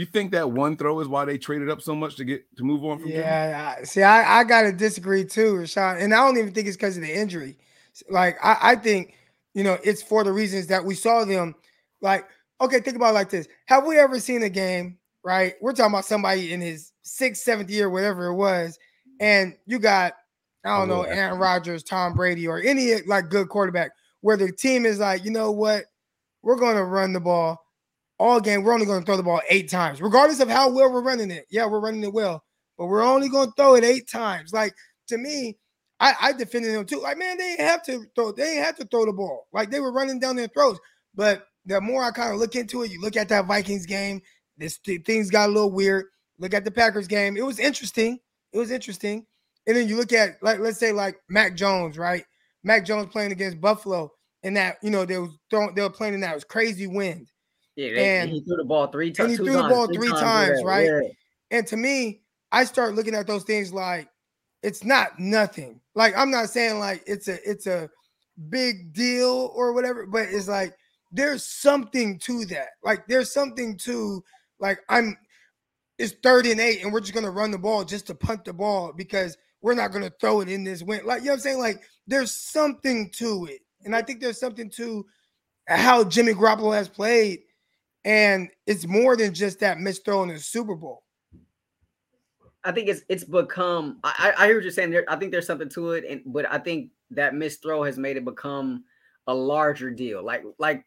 you think that one throw is why they traded up so much to get to move on from? Yeah, I, see, I, I gotta disagree too, Rashawn, and I don't even think it's because of the injury. Like, I, I think you know it's for the reasons that we saw them. Like, okay, think about like this: Have we ever seen a game? Right, we're talking about somebody in his sixth, seventh year, whatever it was, and you got I don't know Aaron Rodgers, Tom Brady, or any like good quarterback where the team is like, you know what, we're going to run the ball all game. We're only going to throw the ball eight times, regardless of how well we're running it. Yeah, we're running it well, but we're only going to throw it eight times. Like to me, I, I defended them too. Like man, they didn't have to throw. They didn't have to throw the ball. Like they were running down their throats. But the more I kind of look into it, you look at that Vikings game. This things got a little weird. Look at the Packers game. It was interesting. It was interesting. And then you look at like let's say like Mac Jones, right? Mac Jones playing against Buffalo, and that you know they was throwing, they were playing in that was crazy wind. Yeah, and he threw the ball three times. And he threw the ball three, times, times right? Yeah. And to me, I start looking at those things like it's not nothing. Like I'm not saying like it's a it's a big deal or whatever, but it's like there's something to that. Like there's something to like I'm it's third and eight, and we're just gonna run the ball just to punt the ball because we're not gonna throw it in this wind. Like you know what I'm saying? Like there's something to it. And I think there's something to how Jimmy Garoppolo has played and it's more than just that missed throw in the Super Bowl. I think it's it's become. I, I hear what you're saying. There, I think there's something to it, and but I think that missed throw has made it become a larger deal. Like like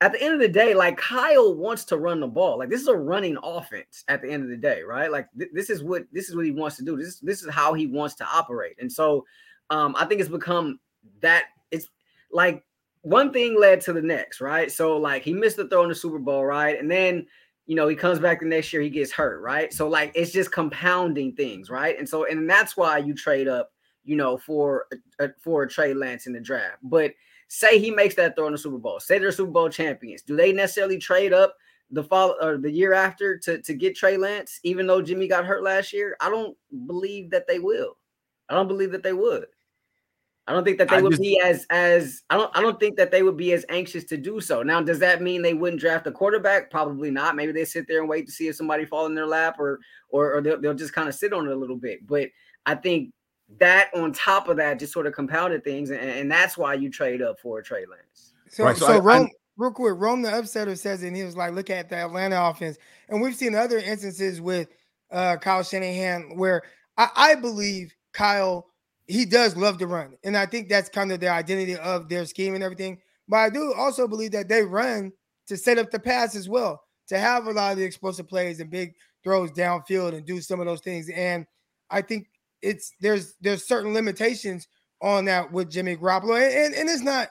at the end of the day, like Kyle wants to run the ball. Like this is a running offense at the end of the day, right? Like th- this is what this is what he wants to do. This this is how he wants to operate. And so um I think it's become that it's like one thing led to the next, right? So like he missed the throw in the Super Bowl, right? And then you know he comes back the next year, he gets hurt, right? So like it's just compounding things, right? And so and that's why you trade up, you know, for a, for a Trey Lance in the draft. But say he makes that throw in the Super Bowl, say they're Super Bowl champions, do they necessarily trade up the fall or the year after to to get Trey Lance, even though Jimmy got hurt last year? I don't believe that they will. I don't believe that they would. I don't think that they I would just, be as as I don't I don't think that they would be as anxious to do so. Now, does that mean they wouldn't draft a quarterback? Probably not. Maybe they sit there and wait to see if somebody fall in their lap, or or, or they'll, they'll just kind of sit on it a little bit. But I think that on top of that just sort of compounded things, and, and that's why you trade up for a Trey Lance. So, right, so, so I, Rome, I, real quick, Rome the upsetter says, and he was like, look at the Atlanta offense, and we've seen other instances with uh, Kyle Shanahan where I, I believe Kyle he does love to run. And I think that's kind of the identity of their scheme and everything. But I do also believe that they run to set up the pass as well, to have a lot of the explosive plays and big throws downfield and do some of those things. And I think it's there's there's certain limitations on that with Jimmy Garoppolo. And, and, and it's not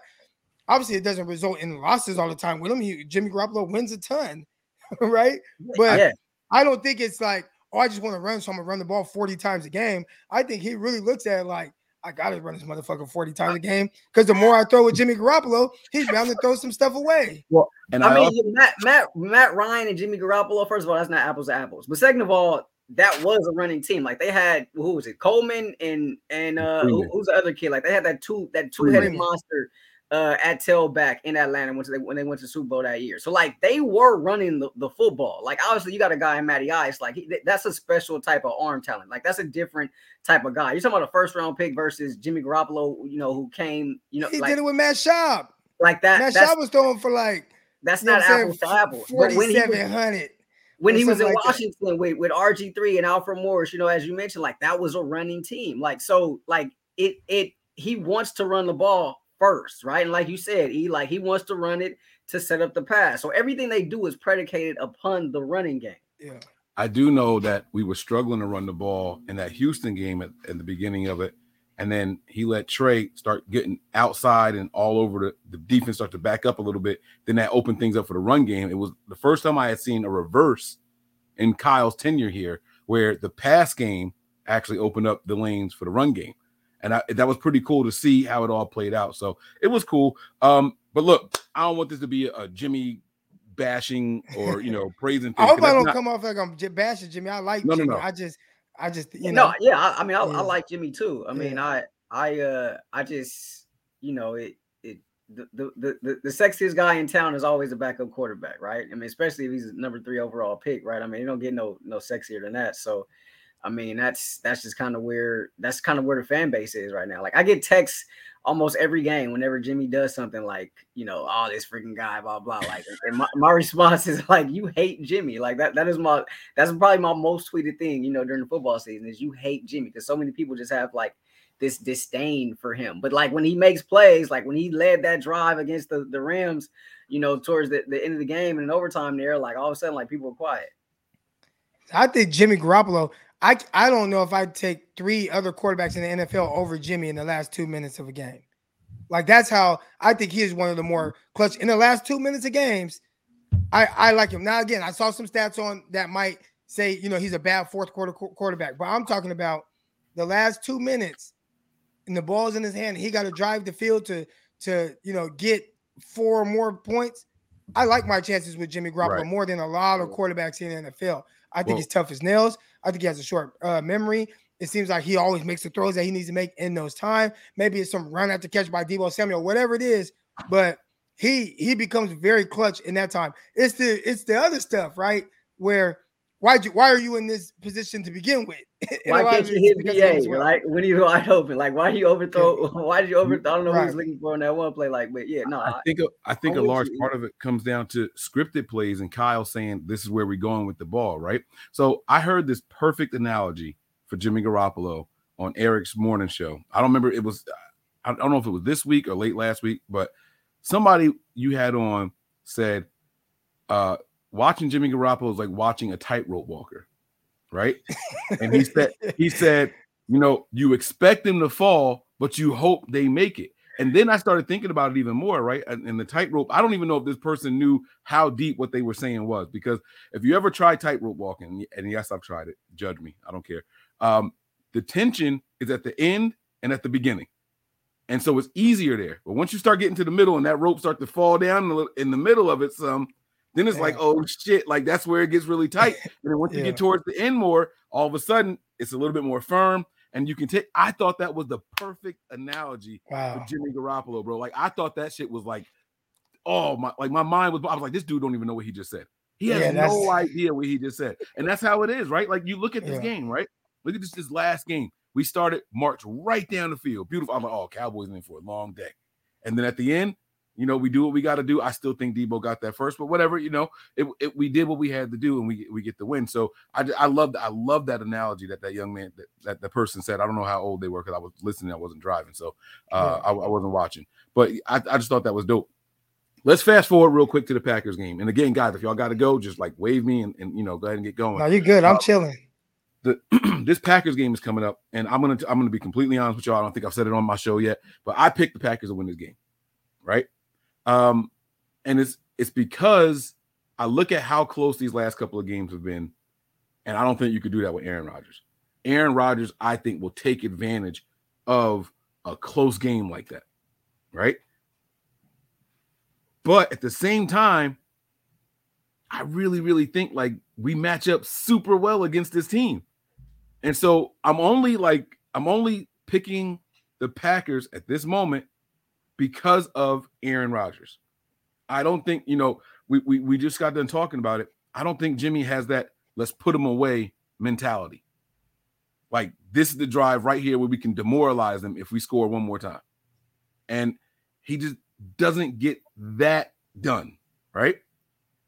obviously it doesn't result in losses all the time with him. He, Jimmy Garoppolo wins a ton, right? But yeah. I don't think it's like oh, I just want to run, so I'm gonna run the ball 40 times a game. I think he really looks at it like I gotta run this motherfucker 40 times a game. Because the more I throw with Jimmy Garoppolo, he's bound to throw some stuff away. Well, and I I, mean, also- Matt, Matt, Matt Ryan and Jimmy Garoppolo. First of all, that's not apples to apples. But second of all, that was a running team. Like they had who was it? Coleman and and uh, who, who's the other kid? Like they had that two that two headed Freeman. monster uh, at tailback in Atlanta when they when they went to Super Bowl that year. So like they were running the, the football. Like obviously you got a guy in Matty Ice. Like he, that's a special type of arm talent. Like that's a different type of guy. You're talking about a first round pick versus Jimmy Garoppolo. You know who came. You know He like did it with Matt Schaub. like that. Matt Schaub was throwing for like that's not apples to apples. But when he was- 4700. when he was in like that. Washington with with RG three and Alfred Morris, you know, as you mentioned, like that was a running team. Like so, like it it he wants to run the ball first, right? And like you said, he like he wants to run it to set up the pass. So everything they do is predicated upon the running game. Yeah. I do know that we were struggling to run the ball in that Houston game at, at the beginning of it. And then he let Trey start getting outside and all over the, the defense start to back up a little bit. Then that opened things up for the run game. It was the first time I had seen a reverse in Kyle's tenure here, where the pass game actually opened up the lanes for the run game. And I, that was pretty cool to see how it all played out. So it was cool. Um, but look, I don't want this to be a, a Jimmy bashing or you know praising. I hope I don't not- come off like I'm j- bashing Jimmy. I like No, no, Jimmy. no. I just, I just, you no, know, yeah, I, I mean, I, I like Jimmy too. I mean, Yeah. I, I, uh, I just, you know, it, it, the, the, the, the, the sexiest guy in town is always a backup quarterback, right? I mean, especially if he's number three overall pick, right? I mean, you don't get no, no sexier than that. So, I mean, that's that's just kind of where that's kind of where the fan base is right now. Like, I get texts almost every game whenever Jimmy does something like, you know, oh, this freaking guy, blah blah. Like, and my, my response is like, you hate Jimmy. Like that. That is my that's probably my most tweeted thing, you know, during the football season is you hate Jimmy because so many people just have like this disdain for him. But like when he makes plays, like when he led that drive against the, the Rams, you know, towards the, the end of the game and in overtime there, like all of a sudden, like people were quiet. I think Jimmy Garoppolo. I I don't know if I'd take three other quarterbacks in the NFL over Jimmy in the last two minutes of a game. Like that's how I think he is one of the more clutch in the last two minutes of games. I I like him. Now again, I saw some stats on that might say you know he's a bad fourth quarter qu- quarterback, but I'm talking about the last two minutes and the ball's in his hand. He got to drive the field to to you know get four more points. I like my chances with Jimmy Garoppolo Right. more than a lot of quarterbacks in the NFL. I think Well- he's tough as nails. I think he has a short uh, memory. It seems like he always makes the throws that he needs to make in those time. Maybe it's some run after catch by Deebo Samuel, whatever it is. But he he becomes very clutch in that time. It's the it's the other stuff, right? Where why you why are you in this position to begin with? Why lot can't you it's hit because of him as VA? Like when he's wide open, like why do you overthrow? Why did you overthrow? I don't know who he was Right. looking for in that one play. Like, but yeah, no, I I, think a, I think a large you. part of it comes down to scripted plays and Kyle saying this is where we're going with the ball, right? So I heard this perfect analogy for Jimmy Garoppolo on Eric's morning show. I don't remember it was I don't know if it was this week or late last week, but somebody you had on said uh watching Jimmy Garoppolo is like watching a tightrope walker, right? And he said he said, you know, you expect them to fall, but you hope they make it. And then I started thinking about it even more, right? And, the tightrope, I don't even know if this person knew how deep what they were saying was, because if you ever try tightrope walking, and yes, I've tried it, judge me, I don't care. Um, the tension is at the end and at the beginning. And so it's easier there. But once you start getting to the middle and that rope start to fall down in the middle of it, some then it's like, oh shit, like that's where it gets really tight. And then once you get towards the end more, all of a sudden it's a little bit more firm. And you can take. I thought that was the perfect analogy Wow. for Jimmy Garoppolo, bro. Like I thought that shit was like, oh my, like my mind was. I was like, this dude don't even know what he just said. He has Yeah, no idea what he just said, and that's how it is, right? Like you look at this Yeah. game, right? Look at this this last game. We started march right down the field, beautiful. I'm like, oh, Cowboys in for a long day, and then at the end, you know, we do what we got to do. I still think Deebo got that first, but whatever, you know, it, it we did what we had to do, and we we get the win. So I I love I love that analogy that that young man that, that the person said. I don't know how old they were because I was listening, I wasn't driving, so uh, I, I wasn't watching. But I, I just thought that was dope. Let's fast forward real quick to the Packers game. And again, guys, if y'all got to go, just like wave me and, and you know go ahead and get going No, you're good. I'm Uh, chilling. the this Packers game is coming up, and I'm gonna I'm gonna be completely honest with y'all. I don't think I've said it on my show yet, but I picked the Packers to win this game, right? Um, and it's it's because I look at how close these last couple of games have been, and I don't think you could do that with Aaron Rodgers. Aaron Rodgers, I think, will take advantage of a close game like that, right? But at the same time, I really, really think like we match up super well against this team. And so I'm only like, I'm only picking the Packers at this moment because of Aaron Rodgers. I don't think, you know, we, we, we just got done talking about it. I don't think Jimmy has that let's put him away mentality. Like this is the drive right here where we can demoralize them if we score one more time. And he just doesn't get that done, right?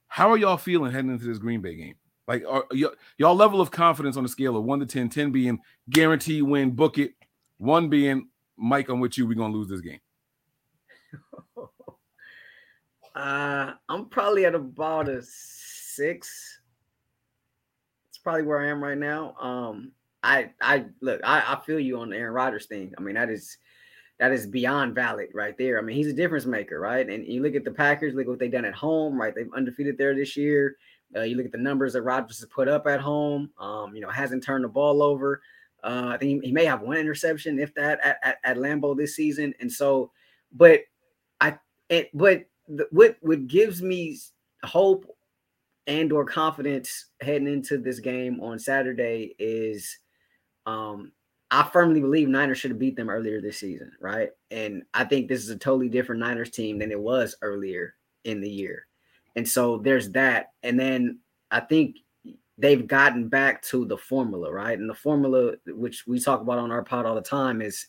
How are y'all feeling heading into this Green Bay game? Like, are y- y'all level of confidence on a scale of one to 10, 10 being guarantee win, book it, one being Mike, I'm with you, we're gonna lose this game. Uh, I'm probably at about a six. It's probably where I am right now. Um, I I look, I, I feel you on the Aaron Rodgers thing. I mean, that is that is beyond valid right there. I mean, he's a difference maker, right? And you look at the Packers, look what they've done at home, right? They've undefeated there this year. Uh, you look at the numbers that Rodgers has put up at home. Um, you know, hasn't turned the ball over. Uh, I think he, he may have one interception, if that, at, at, at Lambeau this season. And so, but It, but the, what what gives me hope and or confidence heading into this game on Saturday is um I firmly believe Niners should have beat them earlier this season, right? And I think this is a totally different Niners team than it was earlier in the year. And so there's that. And then I think they've gotten back to the formula, right? And the formula, which we talk about on our pod all the time, is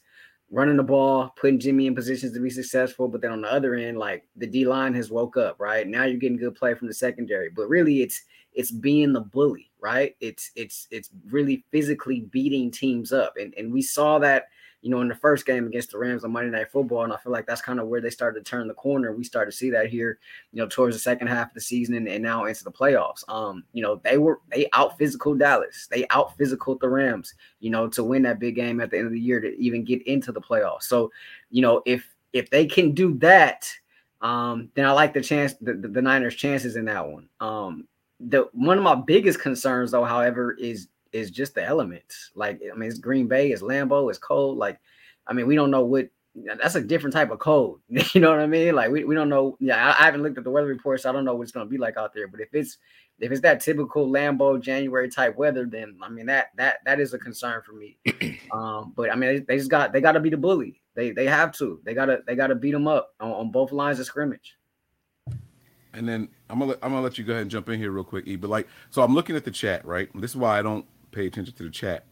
running the ball, putting Jimmy in positions to be successful. But then on the other end, like the D line has woke up, right? Now you're getting good play from the secondary. But really it's it's being the bully, right? It's it's it's really physically beating teams up. And and we saw that, you know, in the first game against the Rams on Monday Night Football. And I feel like that's kind of where they started to turn the corner. We started to see that here, you know, towards the second half of the season and, and now into the playoffs. Um, you know, they were they out physical Dallas, they out physical the Rams, you know, to win that big game at the end of the year to even get into the playoffs. So, you know, if if they can do that, um, then I like the chance the, the, the Niners' chances in that one. Um, the one of my biggest concerns though however is is just the elements. Like i mean it's green bay it's Lambeau, it's cold like i mean we don't know what that's a different type of cold you know what i mean? Like we, we don't know yeah I, I haven't looked at the weather report so i don't know what it's going to be like out there but if it's if it's that typical Lambeau january type weather then i mean that that that is a concern for me. Um but i mean they, just got they got to be the bully. They they have to. They gotta they gotta beat them up on, on both lines of scrimmage. And then I'm gonna let, I'm gonna let you go ahead and jump in here real quick, E. But like, so I'm looking at the chat, right? This is why I don't pay attention to the chat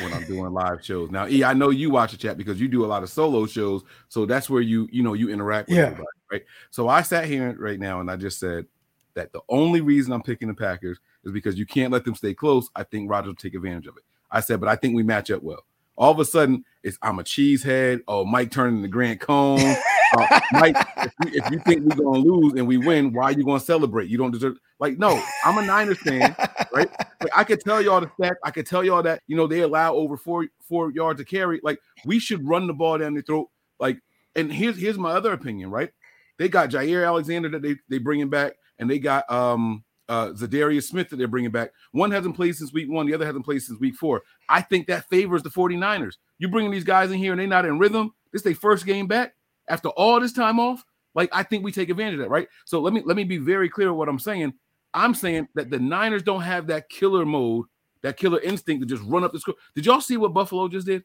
when I'm doing live shows. Now, E, I know you watch the chat because you do a lot of solo shows, so that's where you you know you interact with Yeah. everybody, right? So I sat here right now and I just said that the only reason I'm picking the Packers is because you can't let them stay close. I think Rodgers will take advantage of it. I said, but I think we match up well. All of a sudden, it's I'm a cheesehead. Oh, Mike turning the Grant Cohn. Uh, Mike, if you, if you think we're gonna lose and we win, why are you gonna celebrate? You don't deserve. Like, no, I'm a Niners fan, right? Like, I could tell y'all the stats. I could tell y'all that you know they allow over four four yards to carry. Like, we should run the ball down their throat. Like, and here's here's my other opinion, right? They got Jaire Alexander that they they bringing back, and they got um uh Za'Darius Smith that they're bringing back. One hasn't played since week one, the other hasn't played since week four. I think that favors the 49ers. You bringing these guys in here and they're not in rhythm. This is their first game back after all this time off. Like I think we take advantage of that, right? So let me let me be very clear what I'm saying. I'm saying that the Niners don't have that killer mode, that killer instinct to just run up the score. Did y'all see what Buffalo just did?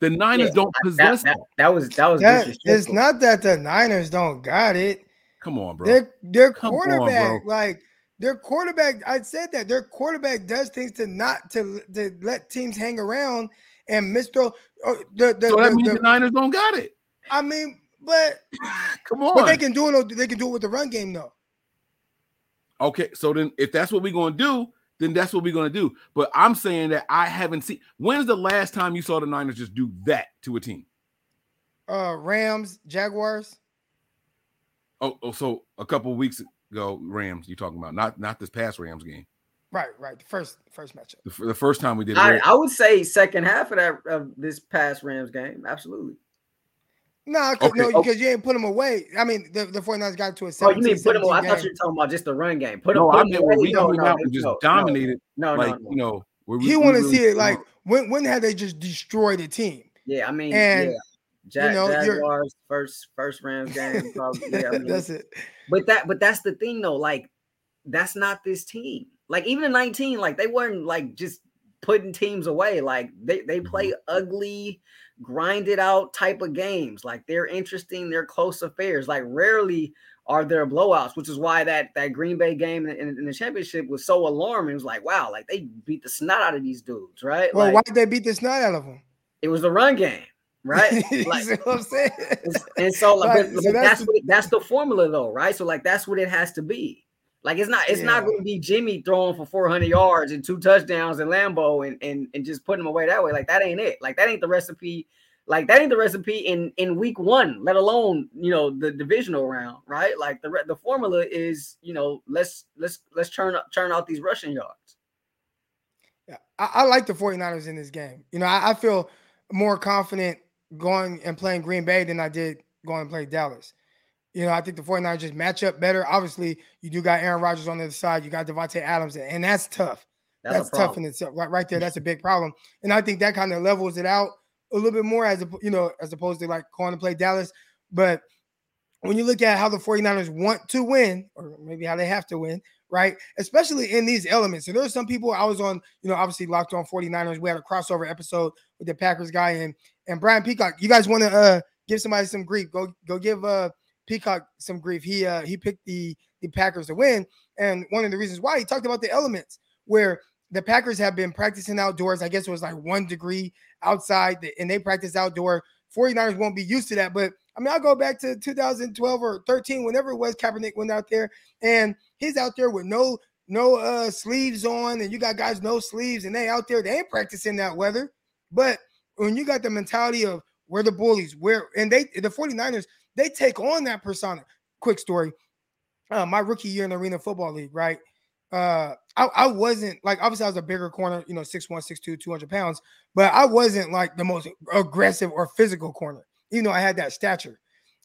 The Niners Yeah, don't possess that, that. that was that was That, it's not that the Niners don't got it. Come on, bro. Their their Come on, quarterback, bro. like their quarterback, I said that their quarterback does things to not to to let teams hang around and miss throw. Oh, uh, the, the, so that the- means the- the Niners don't got it. I mean, but Come on. but they can do it. They can do it with the run game though. Okay, so then if that's what we're gonna do, then that's what we're gonna do. But I'm saying that I haven't seen. When's the last time you saw the Niners just do that to a team? Uh, Rams, Jaguars. Oh, oh so a couple of weeks ago, Rams. You talking about not not this past Rams game? Right, right. The first first matchup. The, f- the first time we did it. I, I would say second half of that of this past Rams game. Absolutely. Nah, cause, Okay, no, okay. because you ain't put them away. I mean, the, the 49ers got to a Oh, you mean put them? I thought you were talking about just the run game. Put them. no, put I 'em meant when away. we No, came no, out just no, no. dominated, No, like no, no. you know, where we, He want to really see it like when when have they just destroyed a team? Yeah, I mean, And, yeah. Ja- know, you're- Jaguars first first Rams game. Probably, yeah, I mean, That's it. But that, but that's the thing though. Like, that's not this team. Like, even in 19, like they weren't like just putting teams away. Like they they play mm-hmm. ugly, grinded out type of games. Like they're interesting. They're close affairs. Like rarely are there blowouts, which is why that that Green Bay game in, in the championship was so alarming. It was like, wow, like they beat the snot out of these dudes, right? Well, like, why did they beat the snot out of them? it was the run game, right? you Like, see what I'm saying? and so, like, Right, but, so that's that's the- what, that's the formula, though, right? So, like, that's what it has to be. Like, it's not it's not going to be Jimmy throwing for 400 yards and two touchdowns in Lambeau and and and just putting them away that way. Like, that ain't it. Like, that ain't the recipe. Like, that ain't the recipe in in week one, let alone you know the divisional round, right? Like, the the formula is you know let's let's let's turn up churn out these rushing yards. Yeah, I, I like the 49ers in this game. You know, I, I feel more confident going and playing Green Bay than I did going and play Dallas. You know, I think the 49ers just match up better. Obviously, you do got Aaron Rodgers on the other side, you got Davante Adams, and that's tough. That's, That's, a tough in itself. Right, right there, that's a big problem. And I think that kind of levels it out a little bit more as a, you know, as opposed to like going to play Dallas. But when you look at how the 49ers want to win, or maybe how they have to win, right? Especially in these elements. And there are some people I was on, you know, obviously locked on 49ers. We had a crossover episode with the Packers guy and and Brian Peacock. You guys want to uh give somebody some grief? Go go give uh Peacock some grief. He uh he picked the the Packers to win. And one of the reasons why he talked about the elements where the Packers have been practicing outdoors. I guess it was like one degree outside, and they practice outdoor. 49ers won't be used to that. But I mean, I'll go back to 2012 or 13, whenever it was, Kaepernick went out there and he's out there with no no uh sleeves on, and you got guys no sleeves, and they out there, they ain't practicing that weather. But when you got the mentality of we're the bullies, where and they the 49ers, they take on that persona. Quick story. Uh, my rookie year in the Arena Football League, right? Uh, I, I wasn't like obviously I was a bigger corner, you know, 6'1, 6'2, 200 pounds, but I wasn't like the most aggressive or physical corner, even though I had that stature.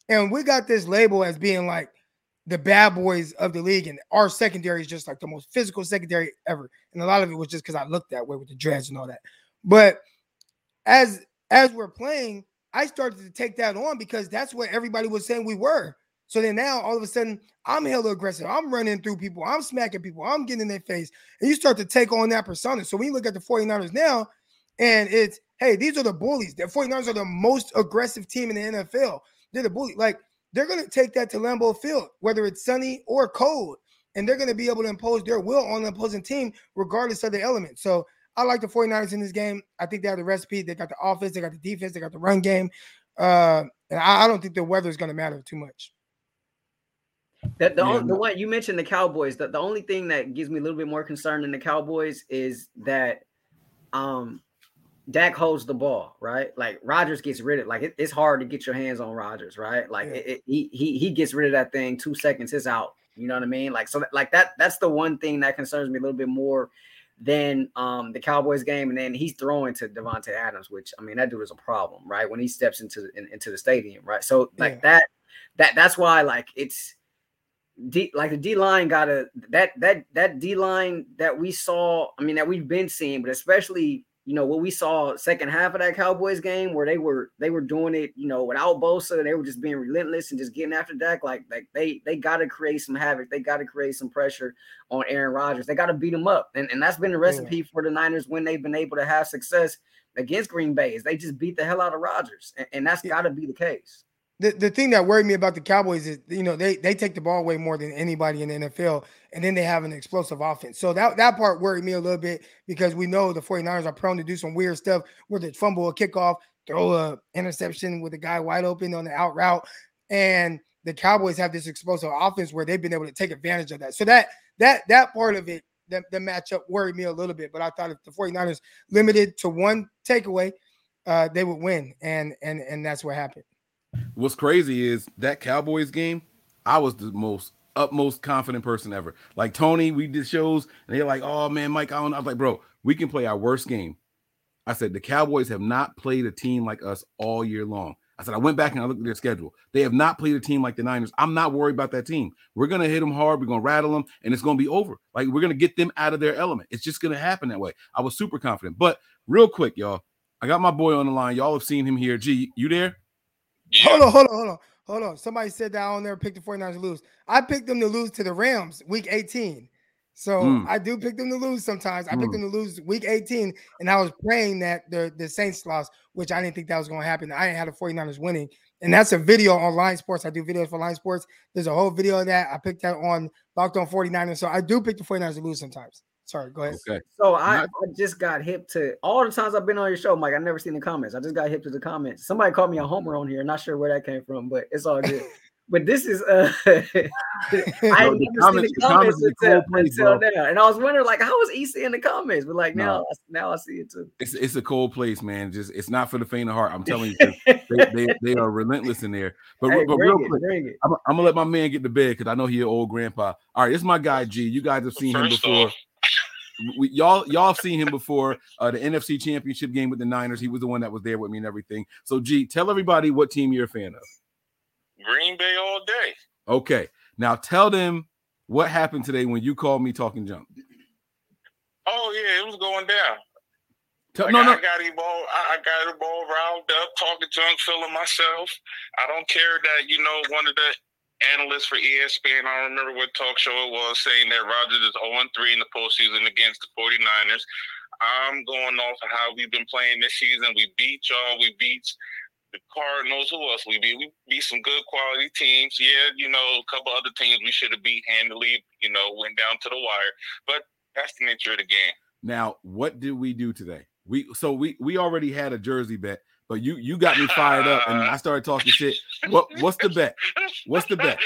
And we got this label as being like the bad boys of the league, and our secondary is just like the most physical secondary ever. And a lot of it was just because I looked that way with the dreads and all that. But as as we're playing, I started to take that on because that's what everybody was saying we were. So then now all of a sudden I'm hella aggressive. I'm running through people. I'm smacking people. I'm getting in their face. And you start to take on that persona. So when you look at the 49ers now, and it's, hey, these are the bullies. The 49ers are the most aggressive team in the NFL. They're the bully. Like they're to take that to Lambeau Field, whether it's sunny or cold. And they're to be able to impose their will on the opposing team, regardless of the element. So I like the 49ers in this game. I think they have the recipe. They got the offense, they got the defense, they got the run game. Uh, and I, I don't think the weather is going to matter too much. That the, Yeah, on- the one you mentioned the Cowboys. The, the only thing that gives me a little bit more concern than the Cowboys is that um Dak holds the ball, right? Like Rodgers gets rid of like it- it's hard to get your hands on Rodgers, right? Like Yeah. it, it- he he he gets rid of that thing two seconds, it's out. You know what I mean? Like so that, like that that's the one thing that concerns me a little bit more than um the Cowboys game. And then he's throwing to Davante Adams, which I mean that dude is a problem, right? When he steps into in, into the stadium, right? So like Yeah. that that that's why like it's D like the D line got a that that that D line that we saw. I mean that we've been seeing, but especially you know what we saw second half of that Cowboys game where they were they were doing it you know without Bosa. They were just being relentless and just getting after Dak. Like like they they got to create some havoc. They got to create some pressure on Aaron Rodgers. They got to beat him up, and and that's been the recipe for the Niners when they've been able to have success against Green Bay. Is they just beat the hell out of Rodgers, and, and that's Yeah. got to be the case. The, the thing that worried me about the Cowboys is, you know, they they take the ball away more than anybody in the NFL, and then they have an explosive offense. So that, that part worried me a little bit because we know the 49ers are prone to do some weird stuff where they fumble a kickoff, throw a interception with a guy wide open on the out route. And the Cowboys have this explosive offense where they've been able to take advantage of that. So that that that part of it, the, the matchup worried me a little bit. But I thought if the 49ers limited to one takeaway, uh, they would win. And and and that's what happened. What's crazy is that Cowboys game, I was the most utmost confident person ever. Like Tony, we did shows and they're like, oh man, Mike, I don't. I was like, bro, we can play our worst game. I said, the Cowboys have not played a team like us all year long. I said, I went back and I looked at their schedule. They have not played a team like the Niners. I'm not worried about that team. We're going to hit them hard. We're going to rattle them and it's going to be over. Like, we're going to get them out of their element. It's just going to happen that way. I was super confident. But real quick, y'all, I got my boy on the line. Y'all have seen him here. G, you there? Yeah. Hold on, hold on, hold on, hold on. Somebody said that I on there picked the 49ers to lose. I picked them to lose to the Rams week 18. So Mm. I do pick them to lose sometimes. I picked Mm. them to lose week 18, and I was praying that the, the Saints lost, which I didn't think that was going to happen. I didn't have the 49ers winning. And that's a video on Line Sports. I do videos for Line Sports. There's a whole video of that. I picked that on Locked on 49ers. So I do pick the 49ers to lose sometimes. Sorry, go ahead. Okay. So I, I just got hip to all the times I've been on your show, Mike. I never seen the comments. I just got hip to the comments. Somebody called me a homer on here. Not sure where that came from, but it's all good. but this is uh I Bro, had the never seen comments- the the comments comments is a until, cold place, until now. And I was wondering like how was EC in the comments? But like No. now now I see it too. It's it's a cold place, man. Just it's not for the faint of heart. I'm telling you, they, they, they are relentless in there. But, Hey, but real it, quick. I'm, I'm gonna let my man get to bed because I know he an old grandpa. All right, this is my guy G. You guys have seen him before. off, We, y'all y'all have seen him before. Uh, the NFC Championship game with the Niners. He was the one that was there with me and everything. So G, tell everybody what team you're a fan of. Green Bay all day. Okay, now tell them what happened today when you called me talking junk. Oh yeah, it was going down. Tell, Like, no, no, I got him all. I I got him all riled up, talking junk, feeling myself. I don't care that you know one of the analysts for ESPN. I don't remember what talk show it was saying that Rodgers is 0 3 in the postseason against the 49ers. I'm going off of how we've been playing this season. We beat y'all. We beat the Cardinals. Who else we beat? We beat some good quality teams. Yeah, you know, a couple other teams we should have beat handily. You know, went down to the wire. But that's the nature of the game. Now, what did we do today? We so we we already had a jersey bet, but you you got me fired up and I started talking shit. What what's the bet? What's the bet?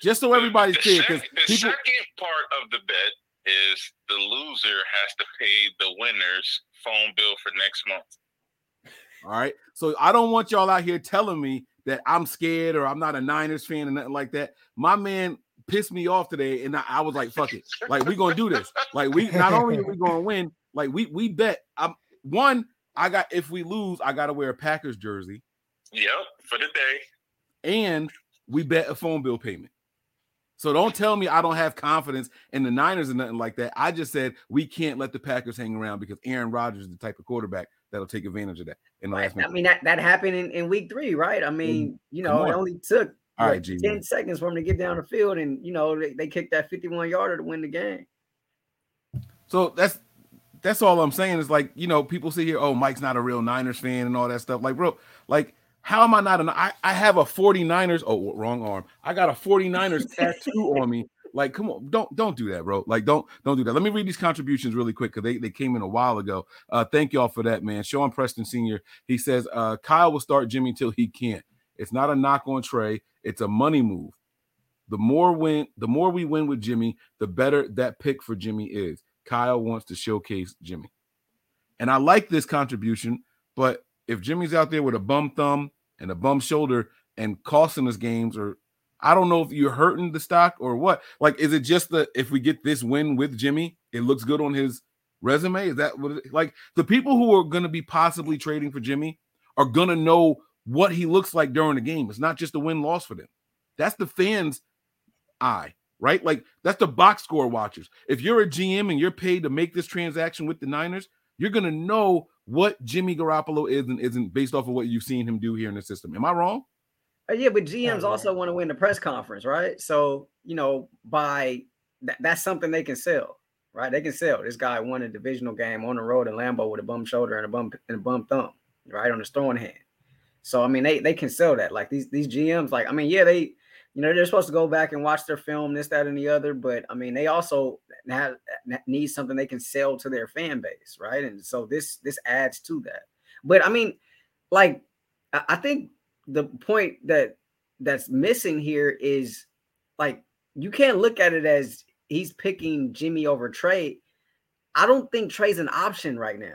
Just so everybody's The clear, because the people second part of the bet is the loser has to pay the winner's phone bill for next month. all right. So I don't want y'all out here telling me that I'm scared or I'm not a Niners fan or nothing like that. My man pissed me off today, and I, I was like, fuck it. Like, we gonna do this. Like, we not only are we gonna win, like we we bet. I'm one, I got if we lose, I gotta wear a Packers jersey, Yep, for the day. and we bet a phone bill payment. So don't tell me I don't have confidence in the Niners and nothing like that. I just said we can't let the Packers hang around because Aaron Rodgers is the type of quarterback that'll take advantage of that in the last I minute. mean that that happened in, in week three, right? I mm, mean, you Come know, it only took All what, right, 10 man. seconds for him to get down the field and you know they, they kicked that 51 yarder to win the game. So that's that's all I'm saying is like, you know, people see here, oh, Mike's not a real Niners fan and all that stuff. Like, bro, like, how am I not an I, I have a 49ers? Oh, wrong arm. I got a 49ers tattoo on me. Like, come on, don't don't do that, bro. Like, don't don't do that. Let me read these contributions really quick because they, they came in a while ago. Uh, thank y'all for that, man. Sean Preston Sr. He says, uh, Kyle will start Jimmy till he can't. It's not a knock on Trey, it's a money move. The more win, the more we win with Jimmy, the better that pick for Jimmy is. Kyle wants to showcase Jimmy. And I like this contribution, but if Jimmy's out there with a bum thumb and a bum shoulder and costing us games, or I don't know if you're hurting the stock or what. Like, is it just that if we get this win with Jimmy, it looks good on his resume? Is that what it, like the people who are going to be possibly trading for Jimmy are going to know what he looks like during the game? It's not just a win loss for them. That's the fans' eye, right? Like that's the box score watchers. If you're a GM and you're paid to make this transaction with the Niners, you're gonna know what Jimmy Garoppolo is and isn't based off of what you've seen him do here in the system. Am I wrong? Uh, yeah, but GMs also want to win the press conference, right? So you know, by that, that's something they can sell, right? They can sell. This guy won a divisional game on the road in Lambeau with a bum shoulder and a bum and a bum thumb, right on his throwing hand. So I mean, they they can sell that. Like these these GMs, like I mean, yeah, they you know they're supposed to go back and watch their film, this, that, and the other. But I mean, they also have need something they can sell to their fan base, right? And so this this adds to that. But I mean, like I I think the point that that's missing here is like you can't look at it as he's picking Jimmy over Trey. I don't think Trey's an option right now.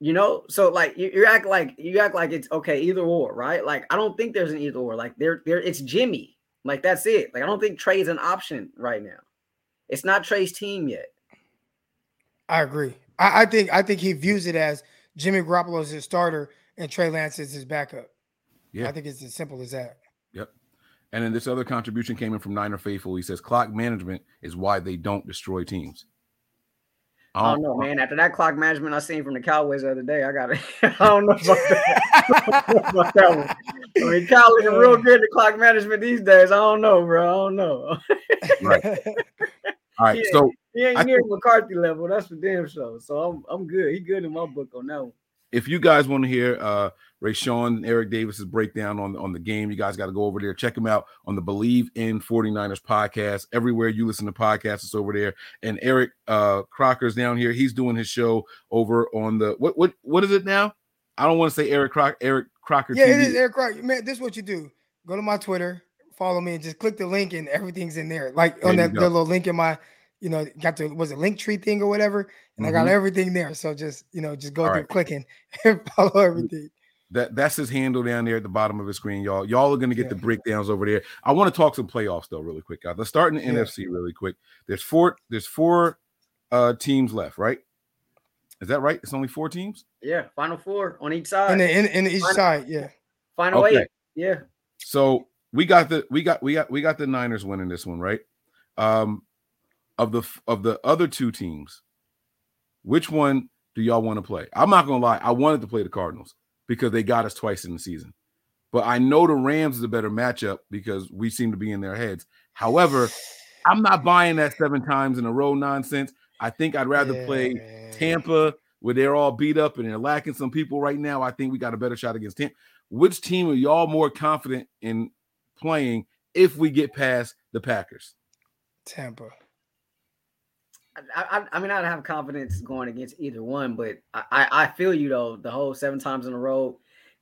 You know, so like you, you act like you act like it's okay, either or, right? Like I don't think there's an either or. Like there, there, it's Jimmy. Like that's it. Like I don't think Trey's an option right now. It's not Trey's team yet. I agree. I, I think I think he views it as Jimmy Garoppolo is his starter and Trey Lance is his backup. Yeah. I think it's as simple as that. Yep. And then this other contribution came in from Niner Faithful. He says clock management is why they don't destroy teams. I don't oh, know, oh. man. After that clock management I seen from the Cowboys the other day, I got to I don't know about that. about that one. I mean, Cal looking real uh. good at clock management these days. I don't know, bro. I don't know. right. All right. Yeah. So he ain't I near think- McCarthy level. That's for damn sure. So I'm I'm good. He good in my book on that one. If you guys want to hear uh Rashawn and Eric Davis's breakdown on, on the game, you guys got to go over there. Check him out on the Believe in 49ers podcast. Everywhere you listen to podcasts, it's over there. And Eric uh Crocker's down here. He's doing his show over on the what what what is it now? I don't want to say Eric Croc Eric Crocker Yeah, TV. it is Eric Crocker. Man, this is what you do. Go to my Twitter, follow me, and just click the link, and everything's in there. Like on There that the little link in my, you know, got the was it Linktree thing or whatever, and I got Mhm. everything there. So just you know, just go All through right. clicking and follow everything. That that's his handle down there at the bottom of his screen, y'all. Y'all are gonna get the breakdowns over there. I want to talk some playoffs though, really quick, guys. Let's start in the Yeah. NFC really quick. There's four. There's four uh teams left, right? Is that right? It's only four teams. Yeah, final four on each side. And then in, in each Final- side, yeah. final Okay. eight. Yeah. So we got the we got we got we got the Niners winning this one, right? Um, of the of the other two teams, which one do y'all want to play? I'm not gonna lie, I wanted to play the Cardinals because they got us twice in the season, but I know the Rams is a better matchup because we seem to be in their heads. However, I'm not buying that seven times in a row nonsense. I think I'd rather play Tampa, where they're all beat up and they're lacking some people right now. I think we got a better shot against Tampa. Which team are y'all more confident in playing if we get past the Packers? Tampa. I, I, I mean, I don't have confidence going against either one, but I, I feel you though. The whole seven times in a row,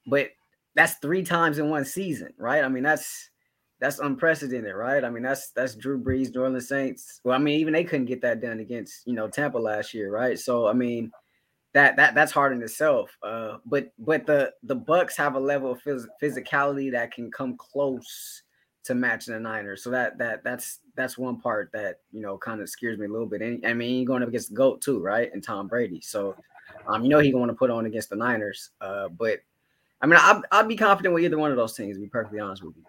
but that's three times in one season, right? I mean, that's that's unprecedented, right? I mean, that's that's Drew Brees, New Orleans Saints. Well, I mean, even they couldn't get that done against you know Tampa last year, right? So, I mean, that that that's hard in itself. Uh, but but the the Bucks have a level of phys- physicality that can come close to matching the Niners. So that that that's that's one part that you know kind of scares me a little bit. And I mean, you're going up against the goat too, right? And Tom Brady. So um, you know he's going to put on against the Niners. Uh, but I mean, I'd, I'd be confident with either one of those teams. To be perfectly honest with you.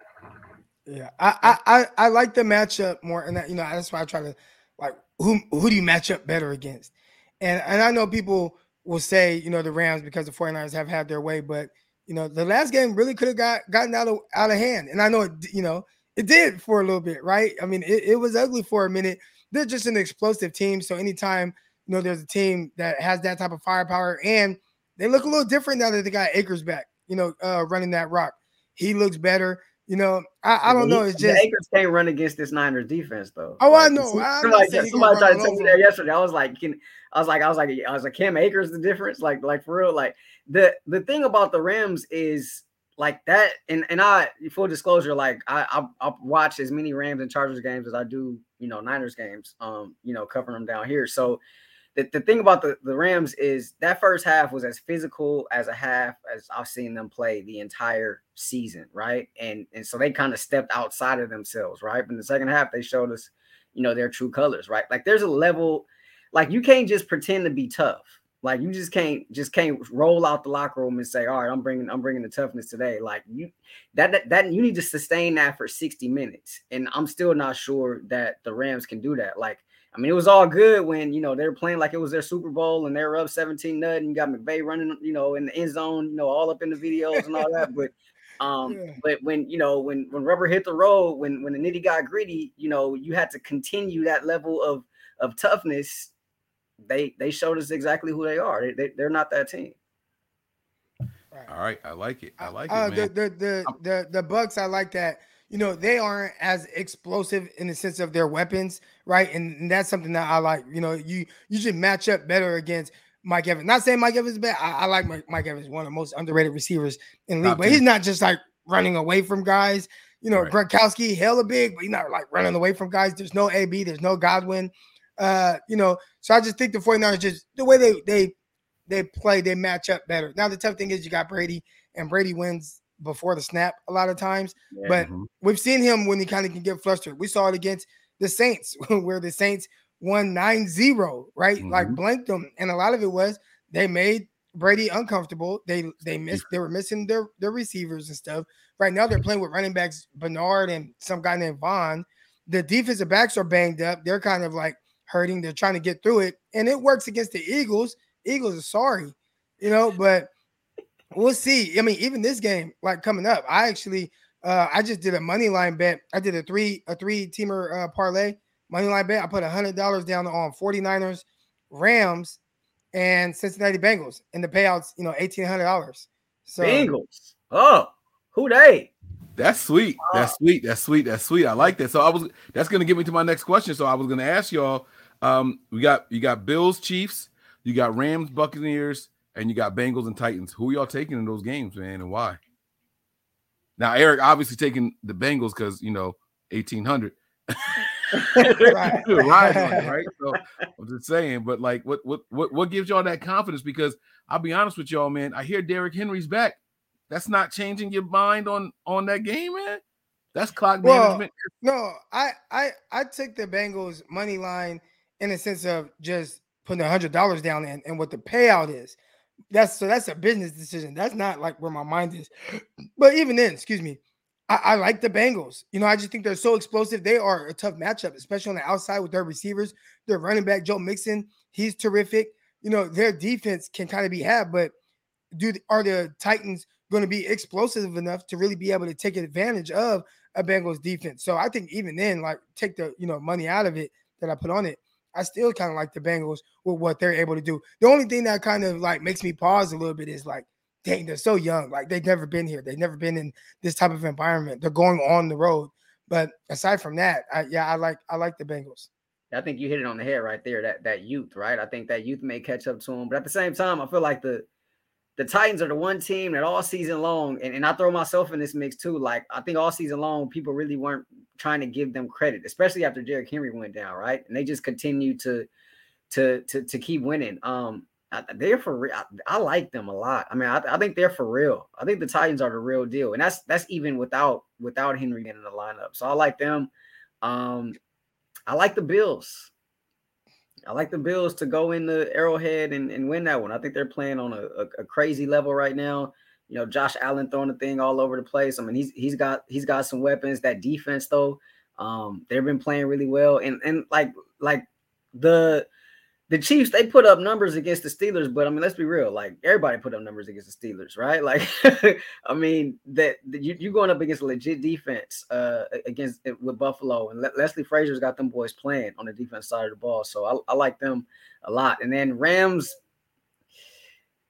Yeah, I, I I I like the matchup more, and that, you know that's why I try to like who who do you match up better against, and and I know people will say you know the Rams because the 49ers have had their way, but you know the last game really could have got gotten out of out of hand, and I know it you know it did for a little bit, right? I mean it, it was ugly for a minute. They're just an explosive team, so anytime you know there's a team that has that type of firepower, and they look a little different now that they got Akers back, you know, uh, running that rock. He looks better. You know, I, I don't know. It's The just Akers can't run against this Niners defense though. Oh, I know. I'm Somebody, not saying he somebody tried to tell me that yesterday. I was like, can, I was like, I was like, I was like, Cam Akers the difference? Like, like for real. Like the the thing about the Rams is like that. And and I full disclosure, like I I, I watch as many Rams and Chargers games as I do, you know, Niners games. Um, you know, covering them down here. So the, the thing about the, the Rams is that first half was as physical as a half as I've seen them play the entire season, right? And and so they kind of stepped outside of themselves, right? But in the second half, they showed us, you know, their true colors, right? Like there's a level, like you can't just pretend to be tough. Like you just can't just can't roll out the locker room and say, "All right, I'm bringing I'm bringing the toughness today." Like you that that, that you need to sustain that for 60 minutes. And I'm still not sure that the Rams can do that. Like I mean, it was all good when you know they were playing like it was their Super Bowl and they were up 17 nothing. You got McVay running, you know, in the end zone, you know, all up in the videos and all that. But um, Yeah. but when you know when when rubber hit the road, when when the nitty got gritty, you know, you had to continue that level of of toughness. They they showed us exactly who they are. They, they they're not that team. All right, I like it. I like it, uh, man. the, the the the the Bucks. I like that. You know, they aren't as explosive in the sense of their weapons, right? And, and that's something that I like. You know, you you should match up better against Mike Evans. Not saying Mike Evans is bad. I, I like Mike, Mike Evans, one of the most underrated receivers in the league, but he's not just like running away from guys. You know, Right. Gronkowski, hella big, but he's not like running away from guys. There's no AB, there's no Godwin. Uh, you know, so I just think the 49ers just the way they they they play, they match up better. Now the tough thing is you got Brady, and Brady wins before the snap a lot of times. But Mhm. we've seen him when he kind of can get flustered. We saw it against the Saints, where the Saints won 9-0, right? Like Mhm. blanked them. And a lot of it was they made Brady uncomfortable. They they missed they were missing their their receivers and stuff. Right now they're playing with running backs Bernard and some guy named Vaughn. The defensive backs are banged up. They're kind of like hurting. They're trying to get through it, and it works against the Eagles. Eagles are sorry, you know, but we'll see. I mean, even this game, like coming up, I actually uh I just did a money line bet. I did a three a three teamer uh parlay money line bet. I put a hundred dollars down on 49ers, Rams, and Cincinnati Bengals, and the payouts, you know, eighteen hundred dollars. So Bengals. Oh, who they? That's sweet. That's sweet. That's sweet. That's sweet. I like that. So I was that's gonna get me to my next question. So I was gonna ask y'all. Um, we got you got Bills, Chiefs, you got Rams, Buccaneers, and you got Bengals and Titans. Who y'all taking in those games, man, and why? Now, Eric obviously taking the Bengals because you know, 1800. Right. right, it, right. So I'm just saying, but like, what what what what gives y'all that confidence? Because I'll be honest with y'all, man. I hear Derrick Henry's back. That's not changing your mind on on that game, man. That's clock Well, management. No, I I I took the Bengals money line in the sense of just putting a hundred dollars down and, and what the payout is. That's so that's a business decision. That's not like where my mind is. But even then, excuse me, I, I like the Bengals. You know, I just think they're so explosive. They are a tough matchup, especially on the outside with their receivers. Their running back, Joe Mixon, he's terrific. You know, their defense can kind of be had, but do are the Titans going to be explosive enough to really be able to take advantage of a Bengals defense? So I think even then, like take the you know money out of it that I put on it. I still kind of like the Bengals with what they're able to do. The only thing that kind of like makes me pause a little bit is like, dang, they're so young. Like they've never been here. They've never been in this type of environment. They're going on the road. But aside from that, I, yeah, I like I like the Bengals. I think you hit it on the head right there. That that youth, right? I think that youth may catch up to them, but at the same time, I feel like the the Titans are the one team that all season long, and, and I throw myself in this mix too. Like I think all season long, people really weren't trying to give them credit, especially after Derrick Henry went down, right? And they just continue to to to to keep winning. Um, they're for real. I, I like them a lot. I mean, I, I think they're for real. I think the Titans are the real deal, and that's that's even without without Henry getting in the lineup. So I like them. Um, I like the Bills. I like the Bills to go in the Arrowhead and, and win that one. I think they're playing on a, a, a crazy level right now. You know, Josh Allen throwing the thing all over the place. I mean, he's he's got he's got some weapons. That defense though, um, they've been playing really well. And and like like the the Chiefs, they put up numbers against the Steelers, but I mean, let's be real. Like everybody put up numbers against the Steelers, right? Like, I mean, that that you you going up against a legit defense uh against with Buffalo, and Le- Leslie Frazier's got them boys playing on the defense side of the ball, so I, I like them a lot. And then Rams,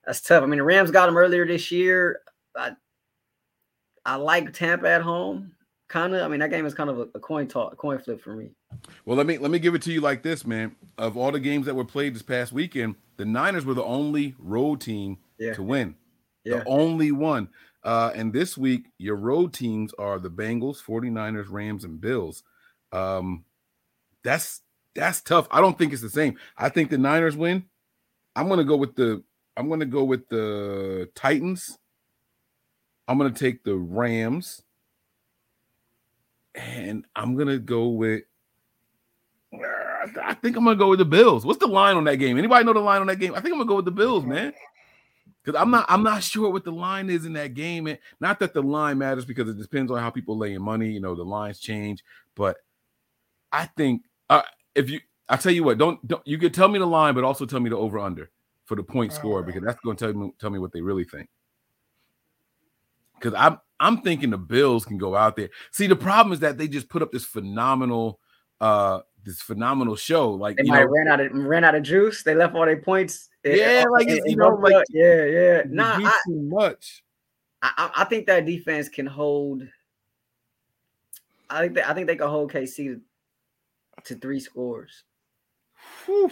that's tough. I mean, the Rams got them earlier this year. I I like Tampa at home, kind of. I mean, that game is kind of a, a coin toss, a coin flip for me. Well, let me let me give it to you like this, man. Of all the games that were played this past weekend, the Niners were the only road team Yeah. to win. Yeah. The only one. Uh, and this week, your road teams are the Bengals, 49ers, Rams, and Bills. Um, that's that's tough. I don't think it's the same. I think the Niners win. I'm gonna go with the I'm gonna go with the Titans. I'm gonna take the Rams. And I'm gonna go with I think I'm gonna go with the Bills. What's the line on that game? Anybody know the line on that game? I think I'm gonna go with the Bills, man. Because I'm not I'm not sure what the line is in that game. And not that the line matters because it depends on how people lay in money. You know, the lines change, but I think uh, if you I tell you what, don't don't you could tell me the line, but also tell me the over under for the point score because that's going to tell me tell me what they really think. Because I'm I'm thinking the Bills can go out there. See, the problem is that they just put up this phenomenal uh this phenomenal show. Like They you might know, ran out of ran out of juice. They left all their points. Yeah, eh, like, it's, you know, like- yeah, yeah. Nah, I, too much. I I- think that defense can hold. I think that, I think they can hold KC to three scores. Whew.